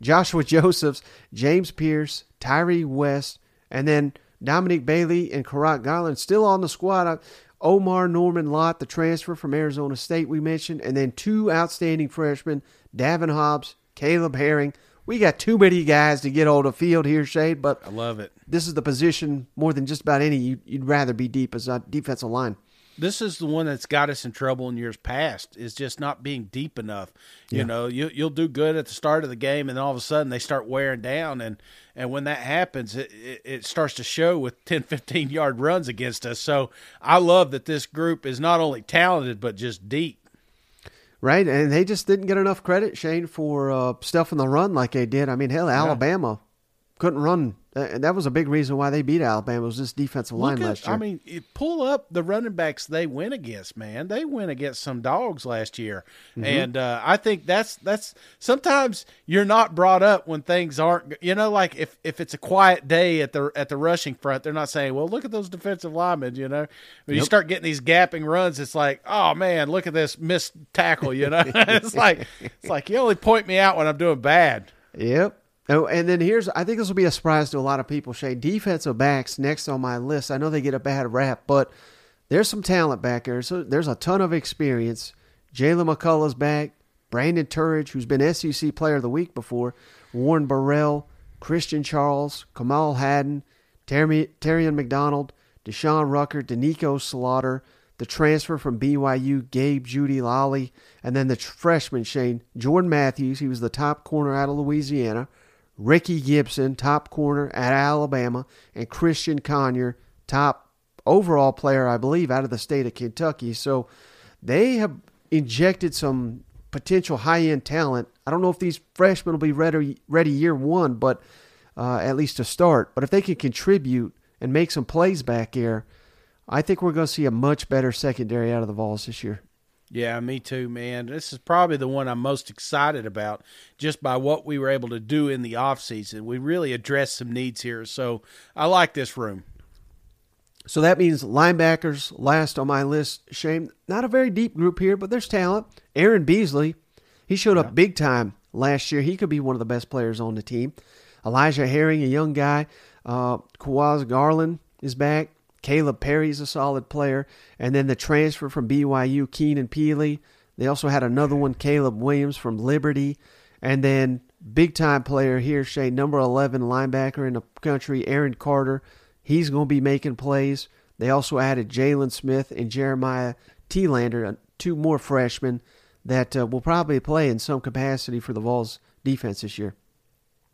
Joshua Josephs, James Pearce, Tyre West, and then Dominic Bailey and Kurott Garland still on the squad. Uh, Omarr Norman-Lott, the transfer from Arizona State, we mentioned, and then two outstanding freshmen, Daevin Hobbs, Caleb Herring. We got too many guys to get on the field here, Shade, but I love it. this is the position more than just about any you'd, you'd rather be deep as a defensive line. this is the one that's got us in trouble in years past is just not being deep enough. You know, you you'll do good at the start of the game, and then all of a sudden they start wearing down, and and when that happens, it, it, it starts to show with 10, 15 yard runs against us. So I love that this group is not only talented but just deep. Right, and they just didn't get enough credit, Shane, for uh, stuff in the run like they did. I mean, hell, Alabama couldn't run, and that was a big reason why they beat Alabama was this defensive line at- last year. I mean, pull up the running backs they went against, man. They went against some dogs last year, Mm-hmm. and uh, I think that's that's sometimes you're not brought up when things aren't. You know, like if if it's a quiet day at the at the rushing front, they're not saying, "Well, look at those defensive linemen." You know, when you start getting these gapping runs, it's like, "Oh man, look at this missed tackle." You know, it's like it's like you only point me out when I'm doing bad. Yep. Oh, and then here's I think this will be a surprise to a lot of people. Shane, defensive backs next on my list. I know they get a bad rap, but there's some talent back there. So there's a ton of experience. Jaylen McCollough's back. Brandon Turnage, who's been SEC Player of the Week before. Warren Burrell, Christian Charles, Kamal Hadden, Terry, McDonald, De'Shawn Rucker, Doneiko Slaughter, the transfer from BYU, Gabe Jeudy-Lally, and then the freshman Shane Jordan Matthews. He was the top corner out of Louisiana. Rickey Gibson, top corner at Alabama, and Christian Conyer, top overall player, I believe, out of the state of Kentucky. So they have injected some potential high end talent. I don't know if these freshmen will be ready ready year one, but uh, at least to start. But if they can contribute and make some plays back there, I think we're going to see a much better secondary out of the Vols this year. Yeah, me too, man. This is probably the one I'm most excited about just by what we were able to do in the offseason. We really addressed some needs here. So I like this room. So that means linebackers last on my list. Shame, not a very deep group here, but there's talent. Aaron Beasley, he showed up big time last year. He could be one of the best players on the team. Elijah Herring, a young guy. Uh, Kwauze Garland is back. Kalib Perry's a solid player. And then the transfer from BYU, Keenan Pili. They also had another one, Caleb Williams from Liberty. And then big time player here, Shay, number 11 linebacker in the country, Arion Carter. He's going to be making plays. They also added Jalen Smith and Jeremiah Telander, uh, two more freshmen that uh, will probably play in some capacity for the Vols defense this year.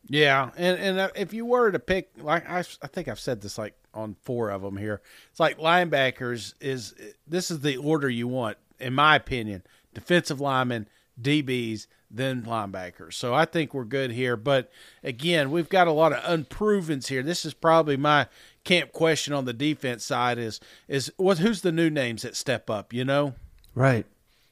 Yeah, and and uh, if you were to pick, like I, I think I've said this like on four of them here. It's like linebackers is this is the order you want, in my opinion. Defensive linemen, DBs, then linebackers. So I think we're good here. But again, we've got a lot of unprovens here. This is probably my camp question on the defense side is is what who's the new names that step up? You know. Right.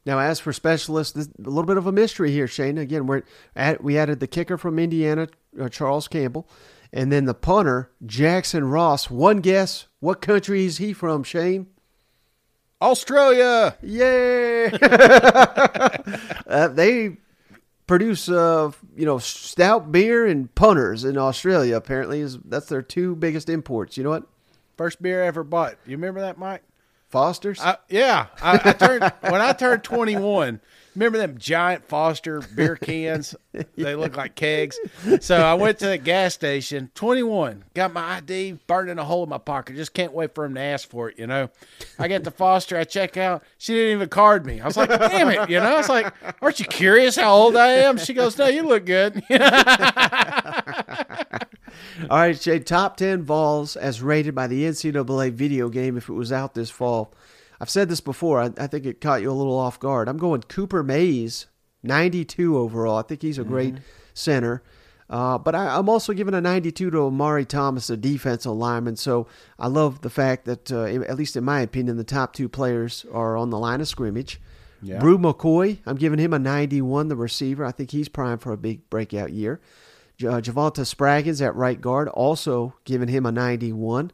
Now, as for specialists, a little bit of a mystery here, Shane. Again, we're at, we added the kicker from Indiana, uh, Charles Campbell, and then the punter, Jackson Ross. One guess, what country is he from, Shane? Australia. Yay! uh, they produce, uh, you know, stout beer and punters in Australia. Apparently, is that's their two biggest imports. You know what? First beer I ever bought. You remember that, Mike? Foster's. I, yeah, I, I turned when I turned 21. Remember them giant Foster beer cans? They look like kegs. So I went to the gas station. 21. Got my ID, burning a hole in my pocket. Just can't wait for him to ask for it. You know. I get to Foster. I check out. She didn't even card me. I was like, damn it. You know. I was like, aren't you curious how old I am? She goes, no, you look good. All right, Jay, Top ten Vols as rated by the NCAA video game if it was out this fall. I've said this before. I, I think it caught you a little off guard. I'm going Cooper Mays, 92 overall. I think he's a great center. Uh, but I, I'm also giving a 92 to Omari Thomas, a defensive lineman. So I love the fact that, uh, at least in my opinion, the top two players are on the line of scrimmage. Yeah. Bru McCoy, I'm giving him a 91, the receiver. I think he's primed for a big breakout year. Uh, Javontez Spraggins at right guard, also giving him a 91.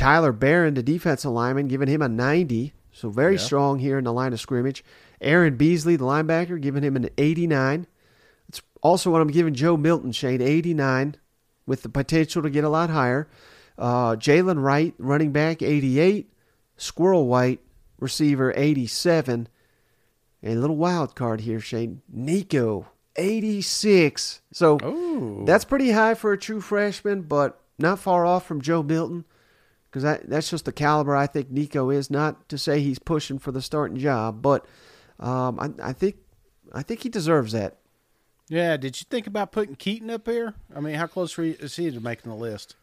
Tyler Baron, the defensive lineman, giving him a 90. So very Yeah. strong here in the line of scrimmage. Aaron Beasley, the linebacker, giving him an 89. It's also what I'm giving Joe Milton, Shane, 89, with the potential to get a lot higher. Uh, Jaylen Wright, running back, 88. Squirrel White, receiver, 87. And a little wild card here, Shane. Nico, 86. So Ooh. that's pretty high for a true freshman, but not far off from Joe Milton. Because that, that's just the caliber I think Nico is. Not to say he's pushing for the starting job, but um, I, I think I think he deserves that. Yeah. Did you think about putting Keyton up here? I mean, how close were you- is he to making the list?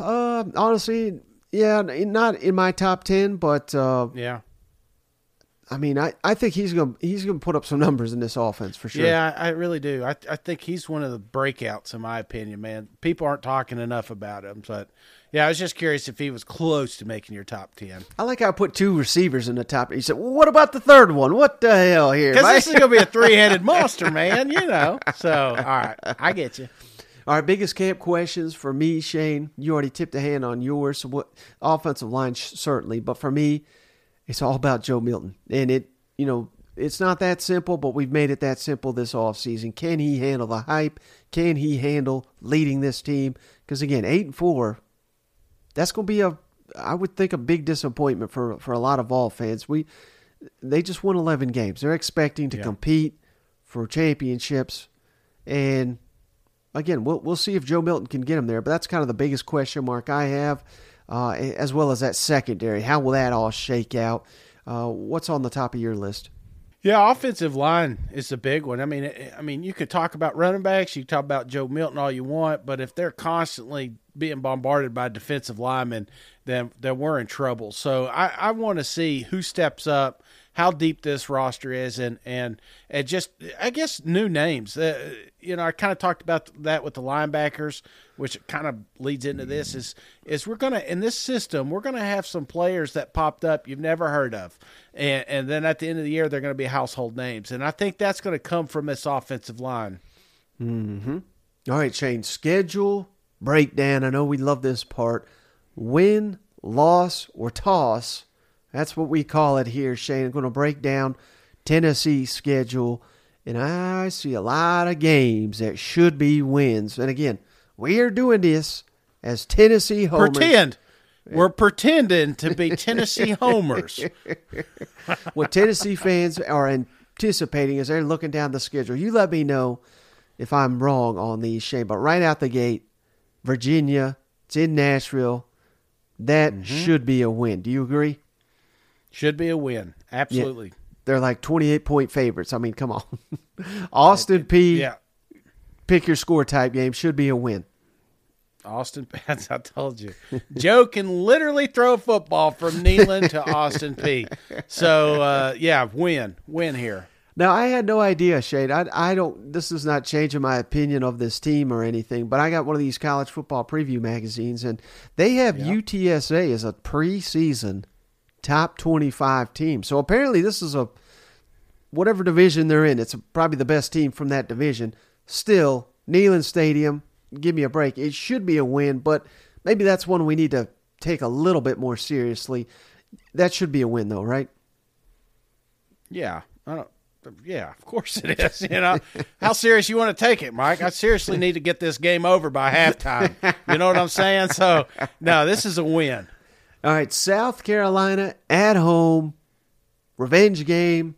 Uh, honestly, yeah, not in my top ten, but uh, Yeah. I mean, I, I think he's gonna he's gonna put up some numbers in this offense for sure. Yeah, I I really do. I I think he's one of the breakouts in my opinion, man. People aren't talking enough about him, but yeah, I was just curious if he was close to making your top ten. I like how I put two receivers in the top. He said, well, "What about the third one? What the hell here?" Because this is gonna be a three-headed monster, man. You know. So, all right, I get you. All right, biggest camp questions for me, Shane. You already tipped a hand on yours. So what offensive line certainly, but for me, it's all about Joe Milton, and it you know it's not that simple, but we've made it that simple this offseason. Can he handle the hype? Can he handle leading this team? Because again, eight and four, that's going to be a I would think a big disappointment for for a lot of all fans. We they just won 11 games. They're expecting to Yeah. compete for championships and again, we'll we'll see if Joe Milton can get him there. But that's kind of the biggest question mark I have, uh, as well as that secondary. How will that all shake out? Uh, what's on the top of your list? Yeah, offensive line is a big one. I mean, I mean, you could talk about running backs, you could talk about Joe Milton all you want, but if they're constantly being bombarded by defensive linemen, then then we're in trouble. So I, I want to see who steps up, how deep this roster is, and and and just I guess new names. Uh, you know, I kind of talked about that with the linebackers, which kind of leads into this is is we're gonna in this system we're gonna have some players that popped up you've never heard of, and and then at the end of the year they're gonna be household names, and I think that's gonna come from this offensive line. All right, Shane. Schedule breakdown. I know we love this part. Win, loss, or toss. That's what we call it here, Shane. I'm going to break down Tennessee's schedule, and I see a lot of games that should be wins. And again, we are doing this as Tennessee homers. Pretend. We're pretending to be Tennessee homers. what Tennessee fans are anticipating as they're looking down the schedule. You let me know if I'm wrong on these, Shane. But right out the gate, Virginia, it's in Nashville. That Mm-hmm. should be a win. Do you agree? Should be a win. Absolutely. They're like 28 point favorites. I mean, come on. Austin Peay. Yeah. Pick your score type game should be a win. Austin Pats, I told you. Joe can literally throw a football from Neyland to Austin Peay. So uh, yeah, win. Win here. Now I had no idea, Shade. I I don't. This is not changing my opinion of this team or anything. But I got one of these college football preview magazines, and they have UTSA as a preseason top twenty-five team. So apparently, this is a whatever division they're in. It's probably the best team from that division. Still, Neyland Stadium. Give me a break. It should be a win, but maybe that's one we need to take a little bit more seriously. That should be a win, though, right? Yeah, I don't. Yeah, of course it is. You know how serious you want to take it, Mike? I seriously need to get this game over by halftime. You know what I'm saying? So no, this is a win. All right, South Carolina at home, revenge game,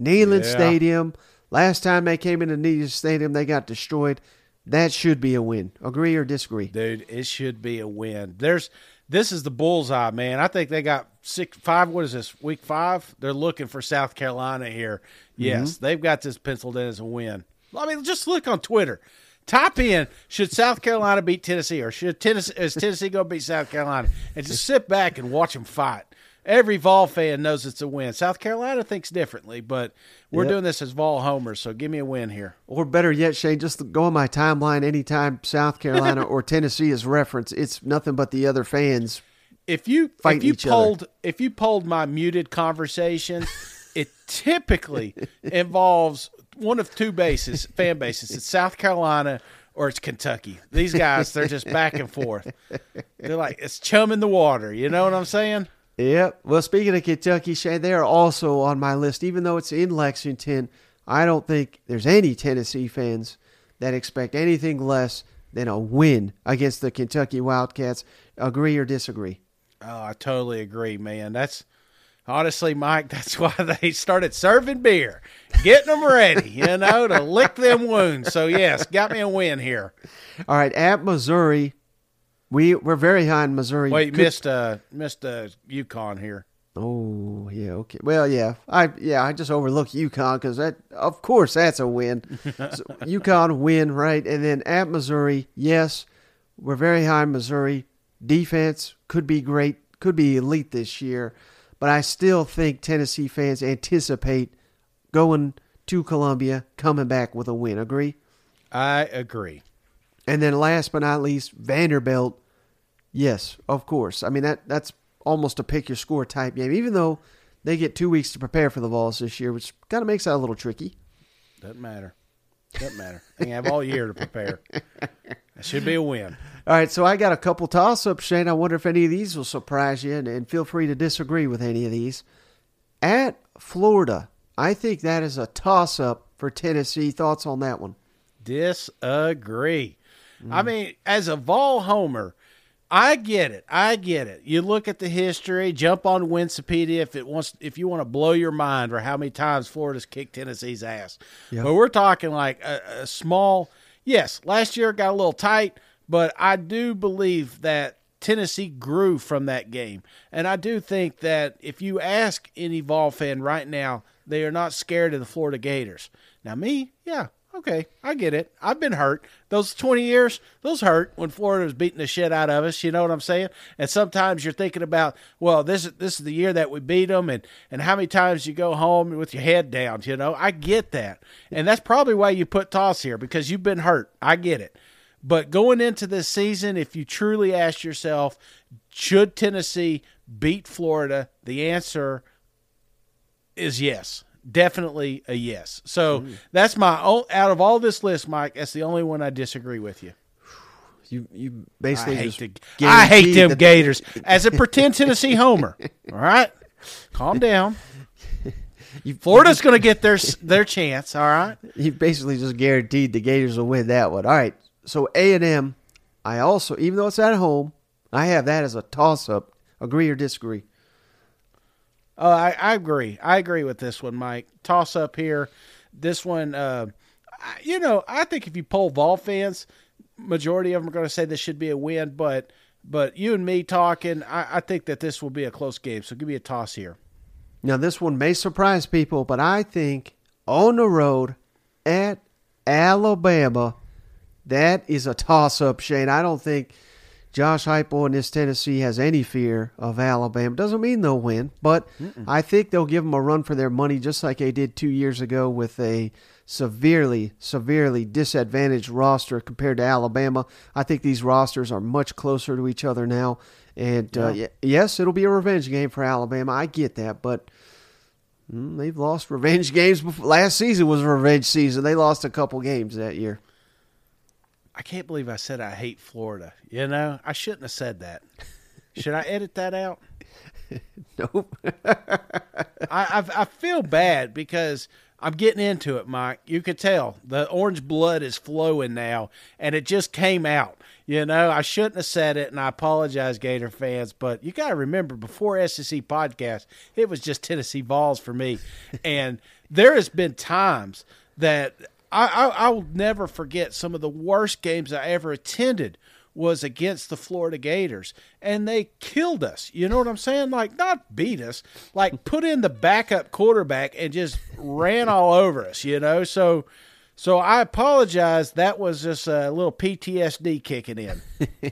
Neyland Yeah. Stadium. Last time they came into Neyland Stadium, they got destroyed. That should be a win. Agree or disagree? dude. It should be a win. There's this is the bullseye, man. I think they got six, five. What is this? Week five. They're looking for South Carolina here. Yes, mm-hmm. they've got this penciled in as a win. I mean, just look on Twitter. Type in should South Carolina beat Tennessee or should Tennessee is Tennessee going to beat South Carolina and just sit back and watch them fight. Every Vol fan knows it's a win. South Carolina thinks differently, but we're Yep. doing this as Vol homers. So give me a win here. Or better yet, Shane, just go on my timeline anytime South Carolina or Tennessee is referenced. It's nothing but the other fans. if you if you each other. if you polled my muted conversation, it typically involves one of two bases, fan bases. It's South Carolina or it's Kentucky. These guys, they're just back and forth. They're like it's chum in the water. You know what I'm saying? Yep. Well, speaking of Kentucky, Shane, they are also on my list. Even though it's in Lexington, I don't think there's any Tennessee fans that expect anything less than a win against the Kentucky Wildcats. Agree or disagree? Oh, I totally agree, man. That's honestly, Mike. That's why they started serving beer, getting them ready, you know, to lick them wounds. So yes, got me a win here. All right, at Missouri, we we're very high in Missouri. Wait, Could- missed uh missed uh UConn here. Oh yeah, okay. Well, yeah, I yeah I just overlooked UConn because that of course that's a win. so, UConn win right, and then at Missouri, yes, we're very high in Missouri. Defense could be great, could be elite this year, but I still think Tennessee fans anticipate going to Columbia, coming back with a win. Agree? I agree. And then last but not least, Vanderbilt. Yes, of course. I mean that that's almost a pick your score type game, even though they get two weeks to prepare for the Vols this year, which kind of makes that a little tricky. Doesn't matter. Doesn't matter. They have all year to prepare. That should be a win. All right, so I got a couple toss ups, Shane. I wonder if any of these will surprise you, and, and feel free to disagree with any of these. At Florida, I think that is a toss up for Tennessee. Thoughts on that one? Disagree. I mm. mean, as a Vol homer, I get it. I get it. You look at the history, jump on Wikipedia if it wants if you want to blow your mind for how many times Florida's kicked Tennessee's ass. Yeah. But we're talking like a, a small yes, last year got a little tight, but I do believe that Tennessee grew from that game. And I do think that if you ask any Vol fan right now, they are not scared of the Florida Gators. Now, me, yeah, okay, I get it. I've been hurt. Those 20 years, those hurt when Florida was beating the shit out of us. You know what I'm saying? And sometimes you're thinking about, well, this is this is the year that we beat them, and and how many times you go home with your head down. You know, I get that, and that's probably why you put toss here because you've been hurt. I get it. But going into this season, if you truly ask yourself, should Tennessee beat Florida? The answer is yes. Definitely a yes. So hmm. that's my own, out of all this list, Mike. That's the only one I disagree with you. You you I basically hate, just the, I hate them Gators as a pretend Tennessee homer. All right, calm down. You, Florida's going to get their their chance. All right. You basically just guaranteed the Gators will win that one. All right. So A and M, I also, even though it's at home, I have that as a toss up. Agree or disagree? Oh, I, I agree. I agree with this one, Mike. Toss up here. This one, uh, you know, I think if you poll Vol fans, majority of them are going to say this should be a win. But but you and me talking, I, I think that this will be a close game. So give me a toss here. Now this one may surprise people, but I think on the road at Alabama, that is a toss up, Shane. I don't think Josh Heupel in this Tennessee has any fear of Alabama. Doesn't mean they'll win, but I think they'll give them a run for their money, just like they did two years ago with a severely, severely disadvantaged roster compared to Alabama. I think these rosters are much closer to each other now. And uh, y- yes, it'll be a revenge game for Alabama. I get that, but mm, they've lost revenge games. Before. Last season was a revenge season. They lost a couple games that year. I can't believe I said I hate Florida. You know, I shouldn't have said that. Should I edit that out? nope. I, I I feel bad because I'm getting into it, Mike. You could tell the orange blood is flowing now, and it just came out. You know, I shouldn't have said it, and I apologize, Gator fans. But you got to remember, before SEC podcast, it was just Tennessee Vols for me, and there has been times that I, I I will never forget some of the worst games I ever attended was against the Florida Gators, and they killed us. You know what I'm saying? Like, not beat us, like put in the backup quarterback and just ran all over us. You know, so so I apologize. That was just a little PTSD kicking in.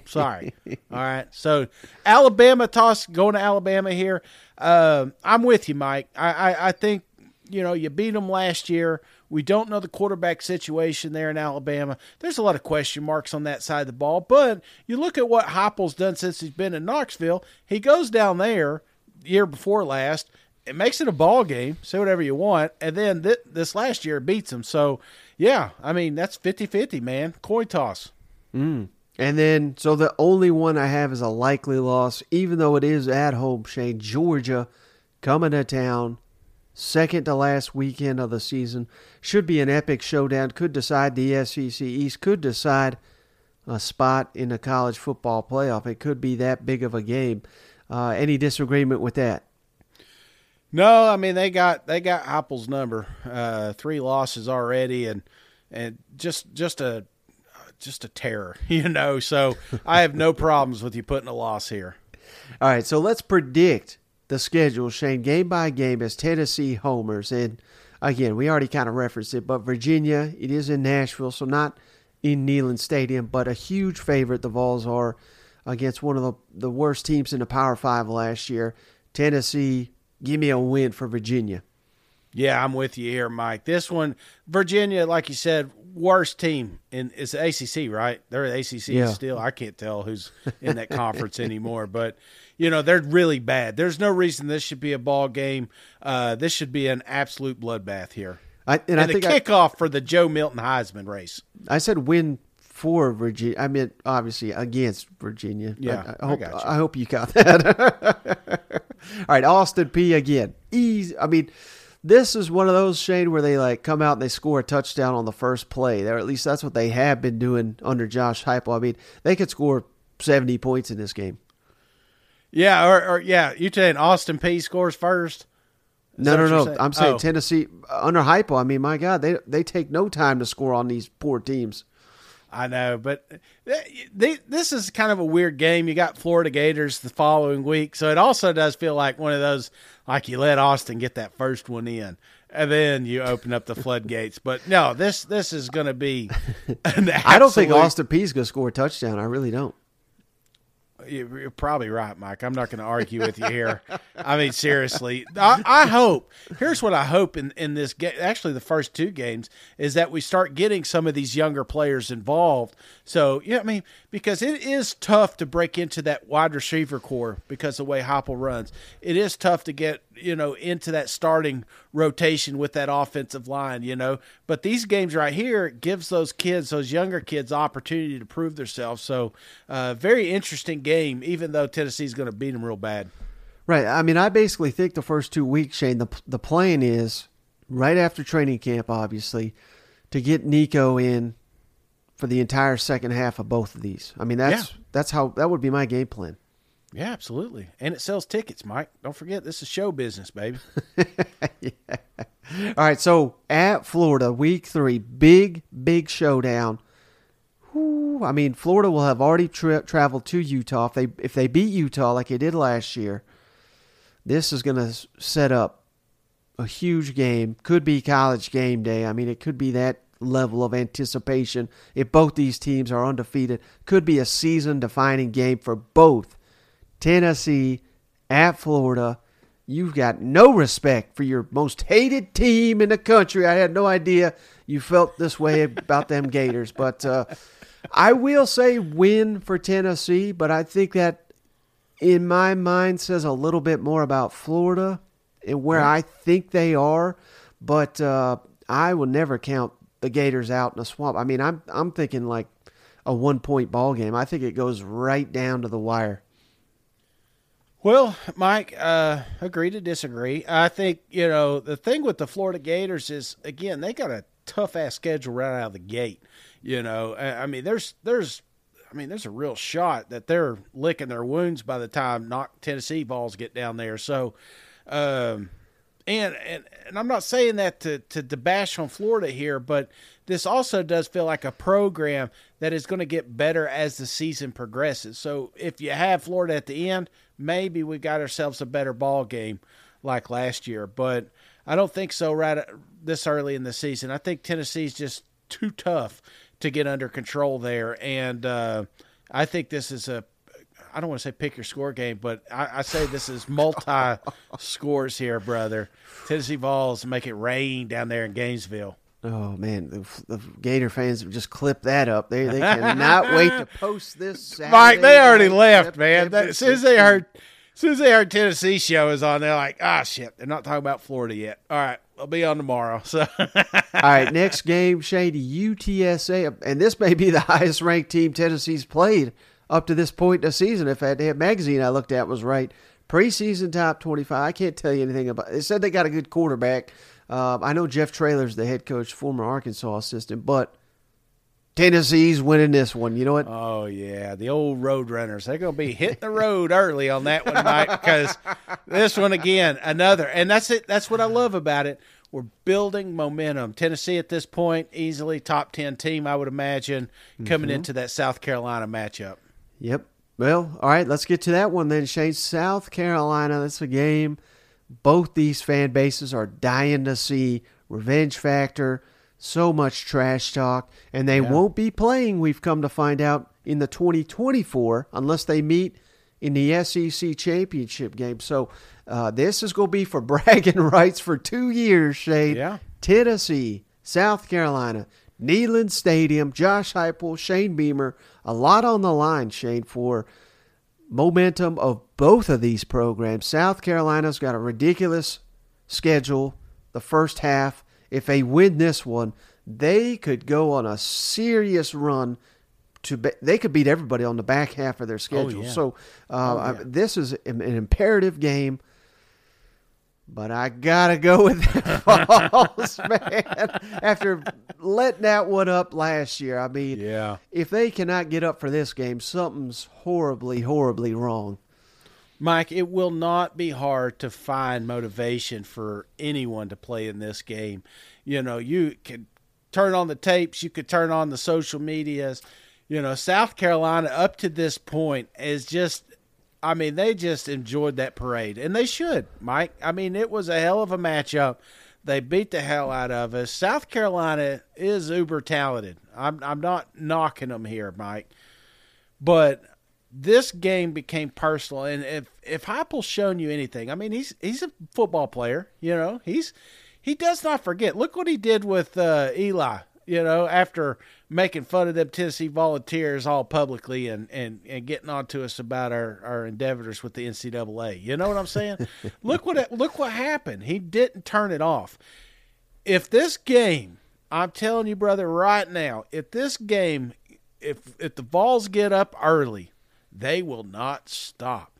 Sorry. all right. So Alabama toss going to Alabama here. Uh, I'm with you, Mike. I, I I think you know you beat them last year. We don't know the quarterback situation there in Alabama. There's a lot of question marks on that side of the ball. But you look at what Heupel's done since he's been in Knoxville. He goes down there year before last. It makes it a ball game. Say whatever you want. And then th- this last year beats him. So, yeah, I mean, that's 50 50, man. Coin toss. Mm. And then, so the only one I have is a likely loss, even though it is at home, Shane. Georgia coming to town, second to last weekend of the season. Should be an epic showdown. Could decide the SEC East, could decide a spot in the college football playoff. It could be that big of a game. Uh, any disagreement with that? No, I mean they got they got Heupel's number, uh, three losses already, and and just just a just a terror, you know. So I have no problems with you putting a loss here. All right, so let's predict the schedule, Shane, game by game as Tennessee homers. And again, we already kind of referenced it, but Virginia, it is in Nashville, so not in Neyland Stadium, but a huge favorite the Vols are against one of the, the worst teams in the Power Five last year. Tennessee, give me a win for Virginia. Yeah, I'm with you here, Mike. This one, Virginia, like you said, worst team in it's the ACC, right? They're the ACC Yeah. still. I can't tell who's in that conference anymore, but you know they're really bad. There's no reason this should be a ball game. Uh, this should be an absolute bloodbath here. I, and, And, I the think I, kickoff for the Joe Milton Heisman race. I said win for Virginia. I meant obviously against Virginia. Yeah, I hope I got you. I hope you got that. All right, Austin Peay again. Easy. I mean, this is one of those Shane where they like come out and they score a touchdown on the first play. There, at least that's what they have been doing under Josh Heupel. I mean, they could score seventy points in this game. Yeah, or, or yeah, you saying Austin Peay scores first? Is No, no, no. saying? I'm saying Oh. Tennessee under Heupel. I mean, my God, they they take no time to score on these poor teams. I know, but th- th- this is kind of a weird game. You got Florida Gators the following week, so it also does feel like one of those like you let Austin get that first one in, and then you open up the floodgates. But no, this this is going to be. An I don't think Austin Peay's gonna score a touchdown. I really don't. You're probably right, Mike. I'm not going to argue with you here. I mean, seriously, I, I hope. Here's what I hope in in this game. Actually, the first two games is that we start getting some of these younger players involved. So, yeah, I mean, because it is tough to break into that wide receiver core because the way Heupel runs. It is tough to get you know into that starting rotation with that offensive line. You know, but these games right here gives those kids, those younger kids, opportunity to prove themselves. So, uh, very interesting game, even though Tennessee's going to beat them real bad. Right. I mean, I basically think the first two weeks, Shane, the the plan is right after training camp, obviously, to get Nico in for the entire second half of both of these. I mean, that's Yeah. that's how that would be my game plan. Yeah, absolutely. And it sells tickets, Mike. Don't forget, this is show business, baby. All right. So at Florida, week three, big big showdown. Whew, I mean, Florida will have already tra- traveled to Utah if they if they beat Utah like they did last year. This is going to set up a huge game. Could be college game day. I mean, it could be that level of anticipation if both these teams are undefeated. Could be a season defining game for both Tennessee at Florida. You've got no respect for your most hated team in the country. I had no idea you felt this way about them Gators, but uh, I will say win for Tennessee. But I think that in my mind says a little bit more about Florida and where I think they are. But uh, I will never count the Gators out in a swamp. I mean, I'm I'm thinking like a one point ball game. I think it goes right down to the wire. Well, Mike, uh, agree to disagree. I think you know the thing with the Florida Gators is again they got a tough ass schedule right out of the gate. You know, I mean, there's there's, I mean, there's a real shot that they're licking their wounds by the time knock Tennessee Vols get down there. So, um, and and and I'm not saying that to to, to bash on Florida here, but this also does feel like a program that is going to get better as the season progresses. So if you have Florida at the end, maybe we got ourselves a better ball game like last year, but I don't think so right this early in the season. I think Tennessee's just too tough to get under control there, and uh, I think this is a I don't want to say pick your score game, but I, I say this is multi scores here, brother. Tennessee Vols make it rain down there in Gainesville. Oh man, the, the Gator fans have just clipped that up. They they cannot wait to post this. Saturday Mike, they already left, man. That- as soon as they heard, as soon as they heard Tennessee show is on, they're like, ah, shit, they're not talking about Florida yet. All right, I'll be on tomorrow. So, All right, next game, Shady UTSA, and this may be the highest ranked team Tennessee's played up to this point in the season. If that damn magazine I looked at was right, preseason top twenty-five. I can't tell you anything about. It said they got a good quarterback. Um, I know Jeff Traylor's the head coach, former Arkansas assistant, but Tennessee's winning this one. You know what? oh yeah, the old road runners. They're going to be hitting the road early on that one, Mike, because this one again, another, and that's it. That's what I love about it. We're building momentum. Tennessee at this point, easily top ten team, I would imagine, coming into that South Carolina matchup. Yep. Well, all right, let's get to that one then, Shane. South Carolina, that's a game both these fan bases are dying to see. Revenge factor, so much trash talk, and they Yeah. won't be playing, we've come to find out, in the 2024 unless they meet in the SEC championship game. So uh, this is going to be for bragging rights for two years, Shane. Yeah. Tennessee, South Carolina, Neyland Stadium, Josh Heupel, Shane Beamer, a lot on the line, Shane, for momentum of both of these programs. South Carolina's got a ridiculous schedule the first half. If they win this one, they could go on a serious run to be, they could beat everybody on the back half of their schedule. yeah. So uh, Oh, I- this is an imperative game. But I gotta go with the Vols, man. After letting that one up last year, I mean, Yeah. if they cannot get up for this game, something's horribly, horribly wrong. Mike, it will not be hard to find motivation for anyone to play in this game. You know, you can turn on the tapes, you could turn on the social medias. You know, South Carolina up to this point is just I mean, they just enjoyed that parade, and they should, Mike. I mean, it was a hell of a matchup. They beat the hell out of us. South Carolina is uber talented. I'm I'm not knocking them here, Mike, but this game became personal. And if if Heupel's shown you anything, I mean, he's he's a football player. You know, he's he does not forget. Look what he did with uh, Eli. You know, after making fun of them Tennessee Volunteers all publicly and, and, and getting on to us about our, our endeavors with the NCAA. You know what I'm saying? look what look what happened. He didn't turn it off. If this game, I'm telling you, brother, right now, if this game, if if the Vols get up early, they will not stop.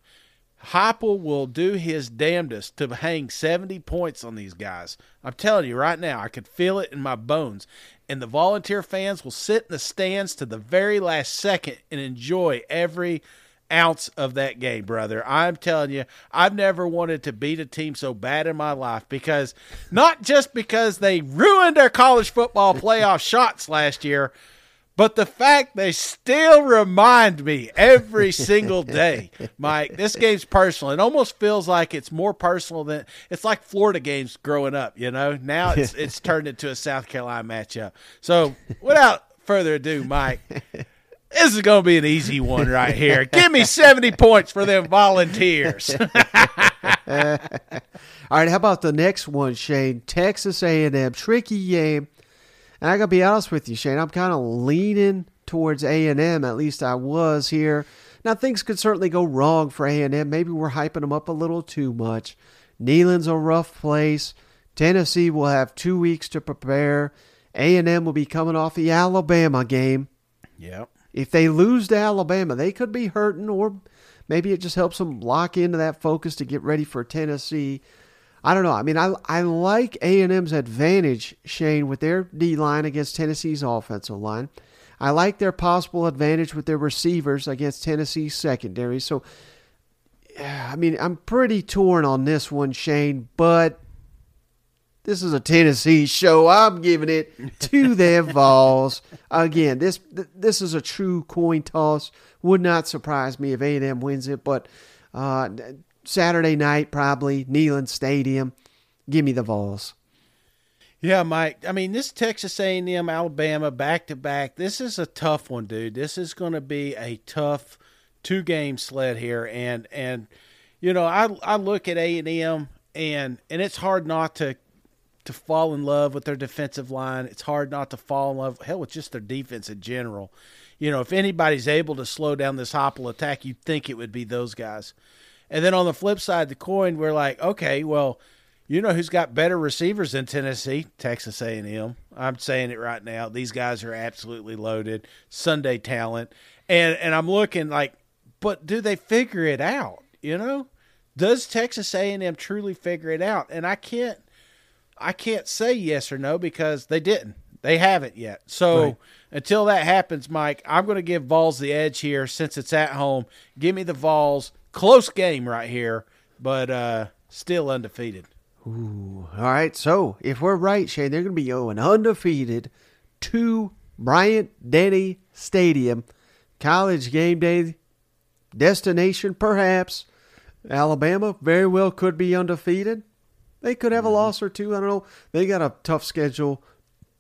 Heupel will do his damnedest to hang 70 points on these guys. I'm telling you right now, I could feel it in my bones. And the volunteer fans will sit in the stands to the very last second and enjoy every ounce of that game, brother. I'm telling you, I've never wanted to beat a team so bad in my life because not just because they ruined our college football playoff shots last year, but the fact they still remind me every single day, Mike, this game's personal. It almost feels like it's more personal than it's like Florida games growing up, you know? Now it's it's turned into a South Carolina matchup. So without further ado, Mike, this is gonna be an easy one right here. Give me 70 points for them volunteers. All right, how about the next one, Shane? Texas A&M, tricky game. And I gotta be honest with you, Shane. I'm kind of leaning towards A&M. At least I was here. Now things could certainly go wrong for A&M. Maybe we're hyping them up a little too much. Neyland's a rough place. Tennessee will have two weeks to prepare. A&M will be coming off the Alabama game. yep. If they lose to Alabama, they could be hurting, or maybe it just helps them lock into that focus to get ready for Tennessee. I don't know. I mean, I I like A and M's advantage, Shane, with their D line against Tennessee's offensive line. I like their possible advantage with their receivers against Tennessee's secondary. So, I mean, I'm pretty torn on this one, Shane, but this is a Tennessee show. I'm giving it to them Vols. Again, this this is a true coin toss. Would not surprise me if A&M wins it, but uh, Saturday night probably Neyland Stadium. Give me the Vols. Yeah, Mike. I mean, this Texas A&M, Alabama, back to back. This is a tough one, dude. This is going to be a tough two game sled here, and and you know, I I look at A&M and and it's hard not to to fall in love with their defensive line. It's hard not to fall in love, hell, with just their defense in general. You know, if anybody's able to slow down this Heupel attack, you'd think it would be those guys. And then on the flip side of the coin, we're like, okay, well, you know who's got better receivers than Tennessee? Texas A&M. I'm saying it right now. These guys are absolutely loaded. Sunday talent. And and I'm looking like, but do they figure it out? You know, does Texas A&M truly figure it out? And I can't I can't say yes or no because they didn't. They haven't yet. So right. until that happens, Mike, I'm going to give Vols the edge here since it's at home. Give me the Vols. Close game right here, but uh, still undefeated. Ooh. All right. So if we're right, Shane, they're going to be going undefeated to Bryant Denny Stadium. College game day destination, perhaps. Alabama very well could be undefeated. They could have a mm-hmm. loss or two. I don't know. They got a tough schedule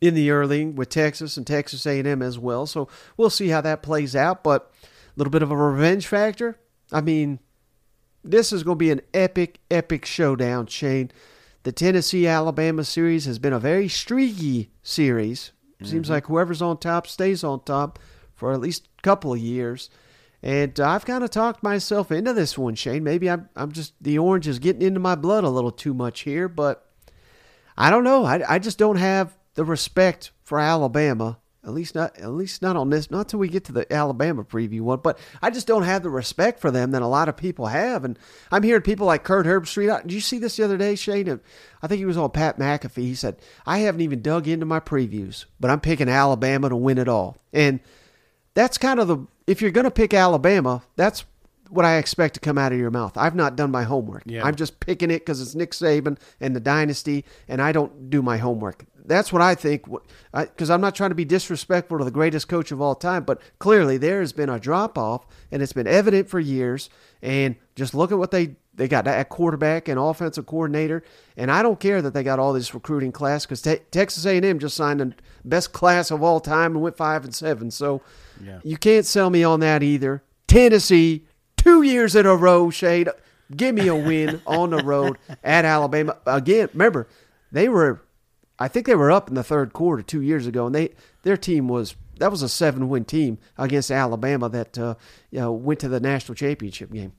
in the early with Texas and Texas A&M as well. So we'll see how that plays out. But a little bit of a revenge factor. I mean, this is going to be an epic, epic showdown, Shane. The Tennessee Alabama series has been a very streaky series. Mm-hmm. Seems like whoever's on top stays on top for at least a couple of years. And I've kind of talked myself into this one, Shane. Maybe I'm, I'm just, the orange is getting into my blood a little too much here, but I don't know. I, I just don't have the respect for Alabama. At least not, at least not on this. Not till we get to the Alabama preview one. But I just don't have the respect for them that a lot of people have. And I'm hearing people like Kirk Herbstreit. Did you see this the other day, Shane? I think he was on Pat McAfee. He said, "I haven't even dug into my previews, but I'm picking Alabama to win it all." And that's kind of the if you're going to pick Alabama, that's what I expect to come out of your mouth. I've not done my homework. Yeah. I'm just picking it because it's Nick Saban and the dynasty, and I don't do my homework. That's what I think. Because I'm not trying to be disrespectful to the greatest coach of all time, but clearly there has been a drop off, and it's been evident for years. And just look at what they they got at quarterback and offensive coordinator, and I don't care that they got all this recruiting class because te- Texas A&M just signed the best class of all time and went five and seven. So yeah. you can't sell me on that either. Tennessee, two years in a row, Shane, give me a win on the road at Alabama again. Remember, they were, I think they were up in the third quarter two years ago, and they their team was that was a seven win team against Alabama that uh, you know, went to the national championship game.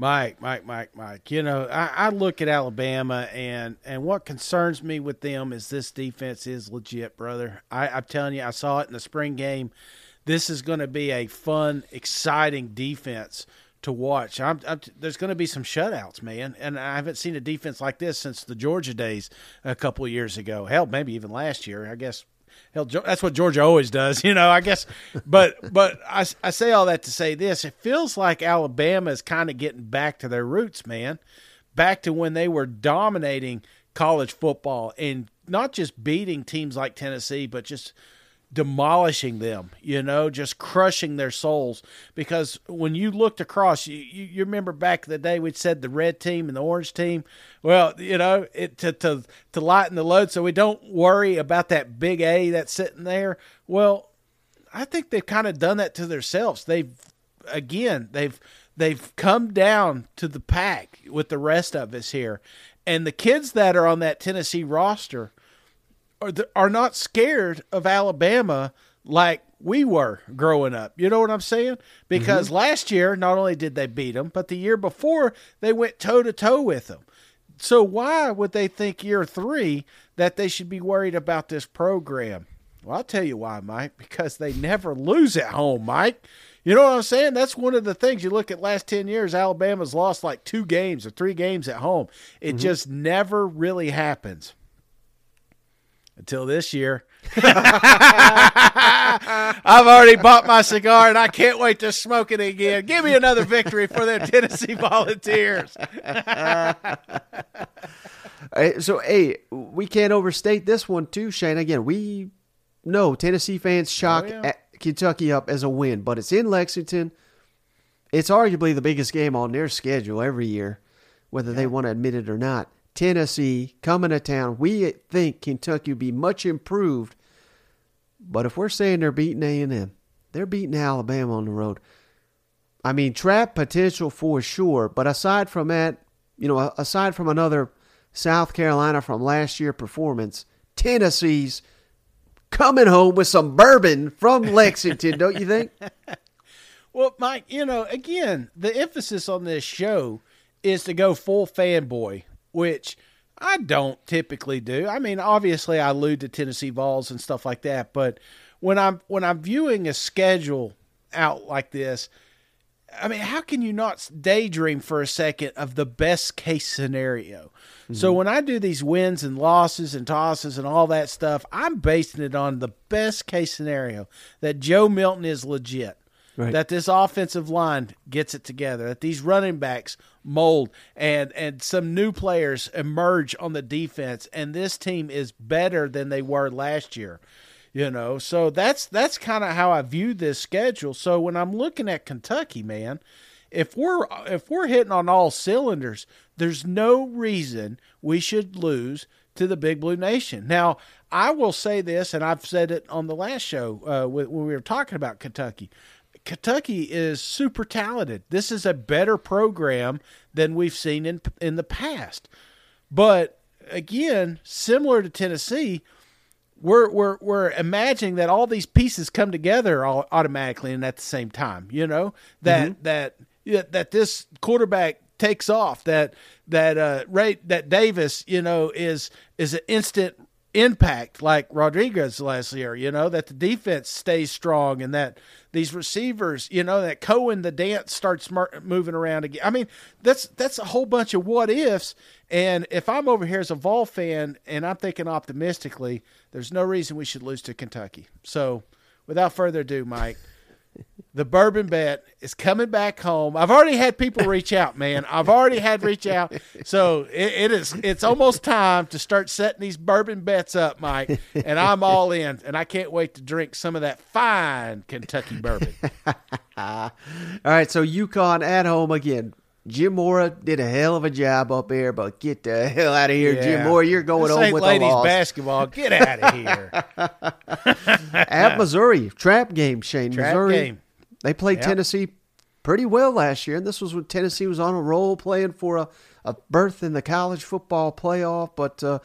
Mike, Mike, Mike, Mike. You know, I, I, look at Alabama, and and what concerns me with them is this defense is legit, brother. I, I'm telling you, I saw it in the spring game. This is going to be a fun, exciting defense to watch. I'm, I'm, there's going to be some shutouts, man, and I haven't seen a defense like this since the Georgia days a couple years ago. Hell, maybe even last year. I guess Hell, that's what Georgia always does, you know. I guess, but but I, I say all that to say this: it feels like Alabama is kind of getting back to their roots, man, back to when they were dominating college football and not just beating teams like Tennessee, but just demolishing them, you know, just crushing their souls. Because when you looked across, you, you, remember back in the day we'd said the red team and the orange team. Well, you know, it to to to lighten the load so we don't worry about that big A that's sitting there. Well, I think they've kind of done that to themselves. They've again, they've they've come down to the pack with the rest of us here. And the kids that are on that Tennessee roster are, are not scared of Alabama like we were growing up. You know what I'm saying? Because mm-hmm. last year, not only did they beat them, but the year before, they went toe to toe with them. So why would they think year three that they should be worried about this program? Well, I'll tell you why, Mike. Because they never lose at home, Mike. You know what I'm saying? That's one of the things. You look at last 10 years, Alabama's lost like two games or three games at home. It mm-hmm. just never really happens until this year. I've already bought my cigar and I can't wait to smoke it again. Give me another victory for the Tennessee Volunteers. so, hey, we can't overstate this one too, Shane. Again, we know Tennessee fans shock oh, yeah. Kentucky up as a win, but it's in Lexington. It's arguably the biggest game on their schedule every year, whether yeah. they want to admit it or not. Tennessee coming to town. We think Kentucky will be much improved, but if we're saying they're beating A&M, they're beating Alabama on the road. I mean, trap potential for sure, but aside from that, you know, aside from another South Carolina from last year performance, Tennessee's coming home with some bourbon from Lexington, don't you think? Well, Mike, you know, again, the emphasis on this show is to go full fanboy which I don't typically do. I mean, obviously I allude to Tennessee Vols and stuff like that, but when I'm when I'm viewing a schedule out like this, I mean, how can you not daydream for a second of the best case scenario? Mm-hmm. So when I do these wins and losses and tosses and all that stuff, I'm basing it on the best case scenario that Joe Milton is legit. Right. That this offensive line gets it together, that these running backs mold and and some new players emerge on the defense and this team is better than they were last year. You know, so that's that's kind of how I view this schedule. So when I'm looking at Kentucky, man, if we're if we're hitting on all cylinders, there's no reason we should lose to the Big Blue Nation. Now, I will say this, and I've said it on the last show uh, when we were talking about Kentucky. Kentucky is super talented. This is a better program than we've seen in in the past. But again, similar to Tennessee, we're we're we're imagining that all these pieces come together all, automatically and at the same time. You know that mm-hmm. that that this quarterback takes off. That that uh Ray that Davis, you know, is is an instant impact like Rodriguez last year, you know, that the defense stays strong and that these receivers, you know, that Cohen the dance starts moving around again. I mean, that's that's a whole bunch of what ifs. And if I'm over here as a Vol fan and I'm thinking optimistically, there's no reason we should lose to Kentucky. So, without further ado, Mike, the bourbon bet is coming back home. I've already had people reach out, man. I've already had reach out. So it, it is it's almost time to start setting these bourbon bets up, Mike. And I'm all in. And I can't wait to drink some of that fine Kentucky bourbon. all right, so UConn at home again. Jim Mora did a hell of a job up there, but get the hell out of here, yeah. Jim Mora. You're going this home with ladies a loss. basketball. Get out of here. At Missouri, trap game, Shane. Trap Missouri. Game. They played yep. Tennessee pretty well last year, and this was when Tennessee was on a roll, playing for a, a berth in the college football playoff. But uh,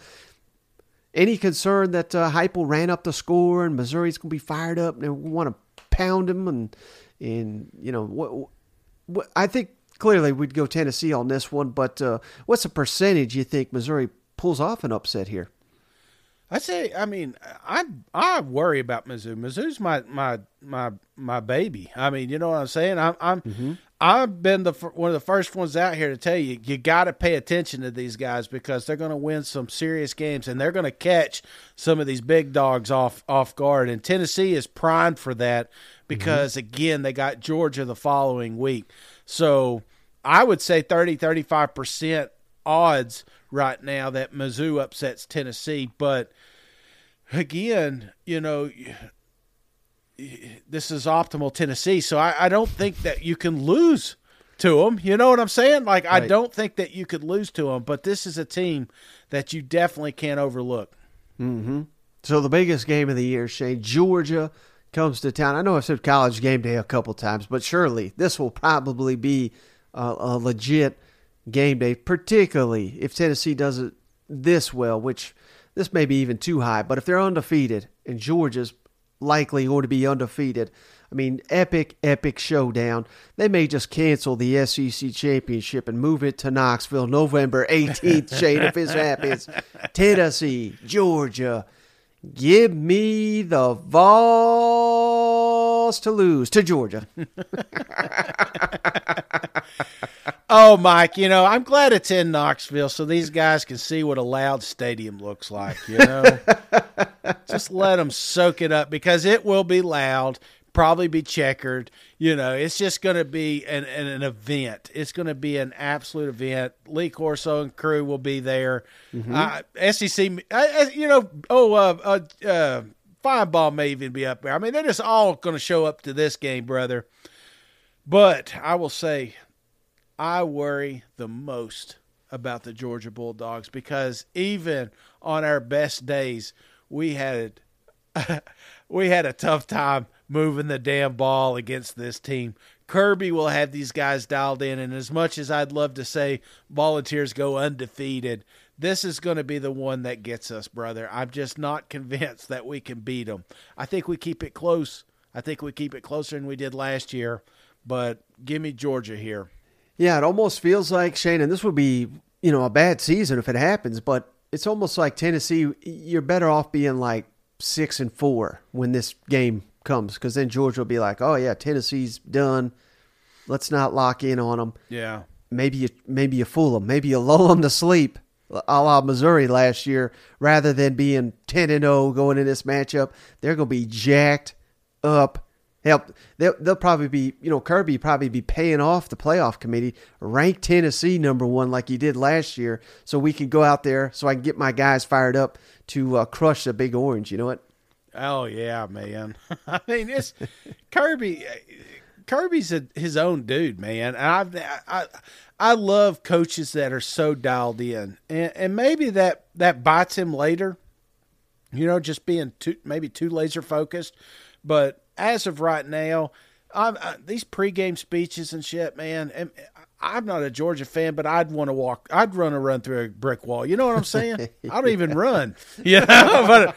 any concern that uh, Heupel ran up the score and Missouri's going to be fired up and want to pound him and and you know what, what I think clearly we'd go Tennessee on this one, but uh, what's the percentage you think Missouri pulls off an upset here? I say, I mean, I I worry about Mizzou. Mizzou's my my my my baby. I mean, you know what I'm saying? I'm I'm mm-hmm. I've been the one of the first ones out here to tell you you got to pay attention to these guys because they're going to win some serious games and they're going to catch some of these big dogs off off guard. And Tennessee is primed for that because mm-hmm. again they got Georgia the following week. So I would say 30, 35% odds right now that Mizzou upsets Tennessee. But again, you know, this is optimal Tennessee. So I, I don't think that you can lose to them. You know what I'm saying? Like, right. I don't think that you could lose to them, but this is a team that you definitely can't overlook. Mm-hmm. So the biggest game of the year, Shane, Georgia comes to town. I know I've said college game day a couple times, but surely this will probably be a, a legit game day, particularly if Tennessee does it this well, which this may be even too high, but if they're undefeated and Georgia's likely going to be undefeated, I mean, epic, epic showdown. They may just cancel the SEC championship and move it to Knoxville November 18th, Shane, if this happens. Tennessee, Georgia, give me the Vol cause to lose to Georgia. Oh, Mike, you know, I'm glad it's in Knoxville so these guys can see what a loud stadium looks like, you know? Just let them soak it up because it will be loud, probably be checkered. You know, it's just going to be an, an, an event. It's going to be an absolute event. Lee Corso and crew will be there. Uh, SEC, uh, you know, oh, uh, uh, uh, may even be up there. I mean, they're just all going to show up to this game, brother. But I will say, I worry the most about the Georgia Bulldogs because even on our best days, we had we had a tough time moving the damn ball against this team. Kirby will have these guys dialed in, and as much as I'd love to say volunteers go undefeated, this is going to be the one that gets us, brother. I'm just not convinced that we can beat them. I think we keep it close. I think we keep it closer than we did last year, but give me Georgia here. Yeah, it almost feels like Shane, and this would be you know a bad season if it happens, but it's almost like Tennessee. You're better off being like six and four when this game comes, because then Georgia will be like, oh yeah, Tennessee's done. Let's not lock in on them. Yeah. Maybe you maybe you fool them. Maybe you lull them to sleep, a la Missouri last year, rather than being ten and zero going in this matchup. They're going to be jacked up. Help. They'll, they'll probably be, you know, Kirby probably be paying off the playoff committee, rank Tennessee number one like he did last year, so we can go out there, so I can get my guys fired up to uh, crush the Big Orange. You know what? Oh yeah, man. I mean, it's Kirby. Kirby's a, his own dude, man. And I, I, I love coaches that are so dialed in, and, and maybe that that bites him later. You know, just being too maybe too laser focused. But as of right now, I'm, I, these pregame speeches and shit, man. And I'm not a Georgia fan, but I'd want to walk. I'd run a run through a brick wall. You know what I'm saying? I don't even run. You know, but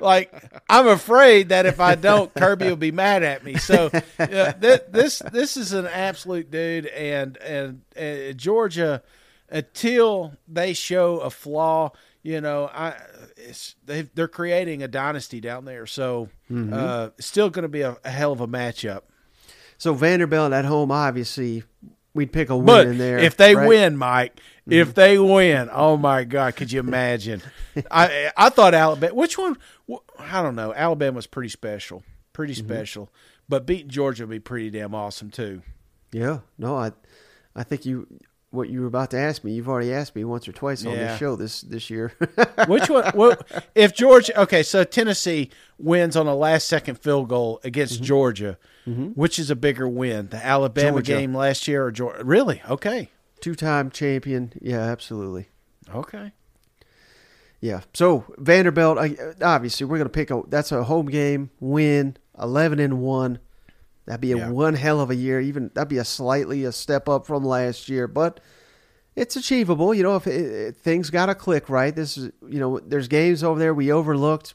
like I'm afraid that if I don't, Kirby will be mad at me. So uh, th- this this is an absolute dude, and and uh, Georgia until they show a flaw, you know, I it's they they're creating a dynasty down there. So uh, still going to be a, a hell of a matchup. So Vanderbilt at home, obviously, we'd pick a win But in there. if they right? win, Mike, if they win, oh my God, could you imagine? I I thought Alabama. Which one? I don't know. Alabama was pretty special, pretty Mm-hmm. special. But beating Georgia would be pretty damn awesome too. Yeah, no, I, I think you, what you were about to ask me, you've already asked me once or twice on Yeah. this show this this year. Which one? What, if Georgia? Okay, so Tennessee wins on a last second field goal against Mm-hmm. Georgia. Which is a bigger win, the Alabama Georgia. game last year or Georgia? Really? Okay, Two-time champion, yeah, absolutely, okay. yeah. So Vanderbilt, I- obviously, we're gonna pick a. That's a home game win, eleven and one. That'd be a Yeah. one hell of a year. Even that'd be a slightly a step up from last year, but it's achievable. You know, if it, it- things got to click right. This is, you know, there's games over there we overlooked,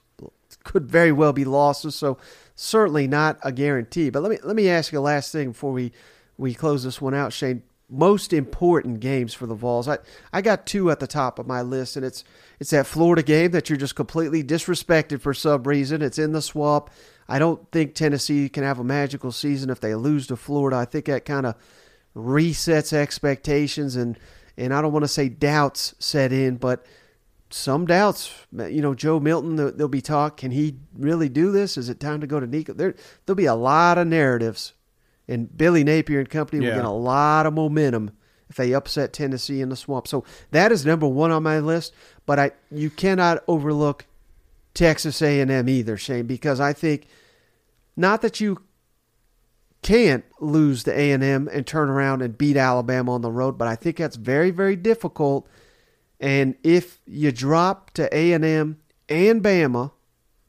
could very well be losses. So certainly not a guarantee. But let me let me ask you a last thing before we we close this one out, Shane. Most important games for the Vols. I I got two at the top of my list, and it's it's that Florida game that you're just completely disrespected for some reason. It's in the swamp. I don't think Tennessee can have a magical season if they lose to Florida. I think that kind of resets expectations and and I don't want to say doubts set in, but some doubts. You know, Joe Milton, there- there'll be talk. Can he really do this? Is it time to go to Nico? There, there'll be a lot of narratives, and Billy Napier and company will Yeah. get a lot of momentum if they upset Tennessee in the swamp. So that is number one on my list. But I, you cannot overlook Texas A&M either, Shane, because I think not that you can't lose to A&M and turn around and beat Alabama on the road, but I think that's very very difficult. And if you drop to A&M and Bama,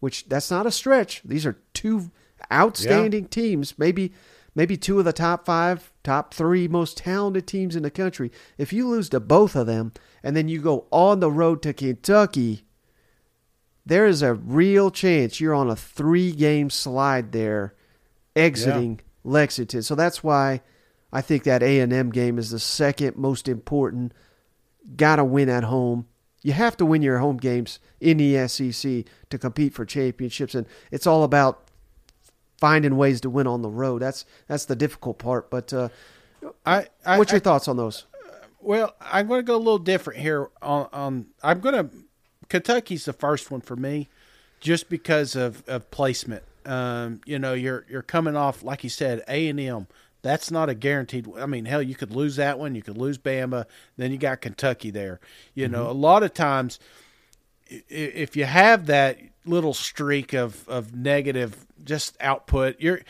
which that's not a stretch. These are two outstanding teams, maybe maybe two of the top 5, top 3 most talented teams in the country. If you lose to both of them and then you go on the road to Kentucky, there is a real chance you're on a 3-game slide there exiting Lexington. So that's why I think that A&M game is the second most important. Got to win at home. You have to win your home games in the SEC to compete for championships, and it's all about finding ways to win on the road. That's that's the difficult part. But uh, I, I what's your I- thoughts on those? Well, I'm going to go a little different here. On, on I'm going to Kentucky's the first one for me, just because of, of placement. Um, you know, you're you're coming off like you said, A and M. That's not a guaranteed. I mean, hell, you could lose that one. You could lose Bama. Then you got Kentucky there. You know, a lot of times, if you have that little streak of of negative just output, you're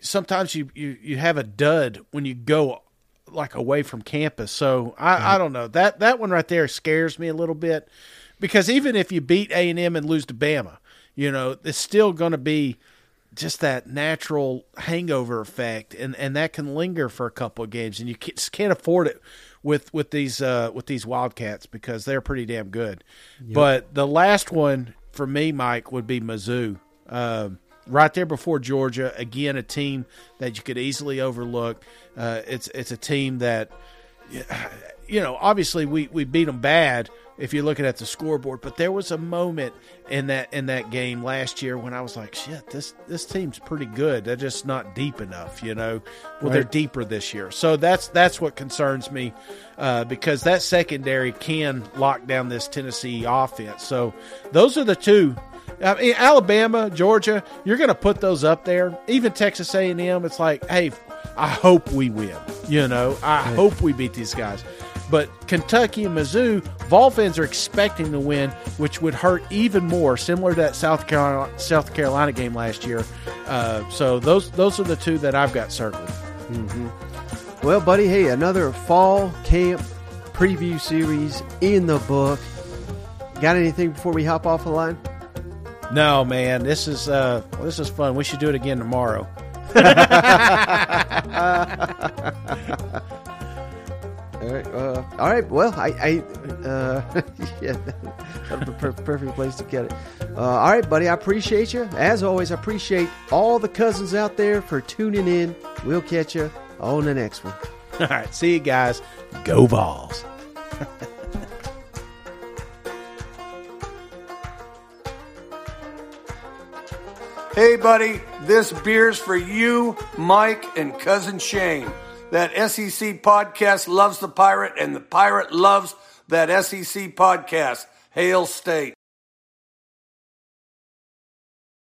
sometimes you you, you have a dud when you go like away from campus. So I, I don't know that that one right there scares me a little bit because even if you beat A and M and lose to Bama, you know it's still going to be just that natural hangover effect, and, and that can linger for a couple of games, and you ca- just can't afford it with with these uh, with these Wildcats because they're pretty damn good. But the last one for me, Mike, would be Mizzou. Um, right there before Georgia. Again, a team that you could easily overlook. Uh, it's it's a team that you know, obviously we, we beat them bad if you're looking at the scoreboard, but there was a moment in that in that game last year when I was like, shit, this this team's pretty good. They're just not deep enough, you know. Well, they're deeper this year, so that's that's what concerns me uh, because that secondary can lock down this Tennessee offense. So those are the two. I mean, Alabama, Georgia, you're going to put those up there. Even Texas A&M, it's like, hey, I hope we win. You know, I hope we beat these guys. But Kentucky and Mizzou, Vol fans are expecting to win, which would hurt even more, similar to that South Carolina South Carolina game last year. Uh, so those those are the two that I've got circled. Well, buddy, hey, another fall camp preview series in the book. Got anything before we hop off the line? No, man, this is uh, this is fun. We should do it again tomorrow. All right. Uh, all right. Well, I, I uh, yeah, that's the per- perfect place to get it. Uh, all right, buddy. I appreciate you. As always, I appreciate all the cousins out there for tuning in. We'll catch you on the next one. All right, see you guys. Go Vols. Hey, buddy, this beer's for you, Mike, and cousin Shane. That SEC podcast loves the pirate, and the pirate loves that SEC podcast. Hail State.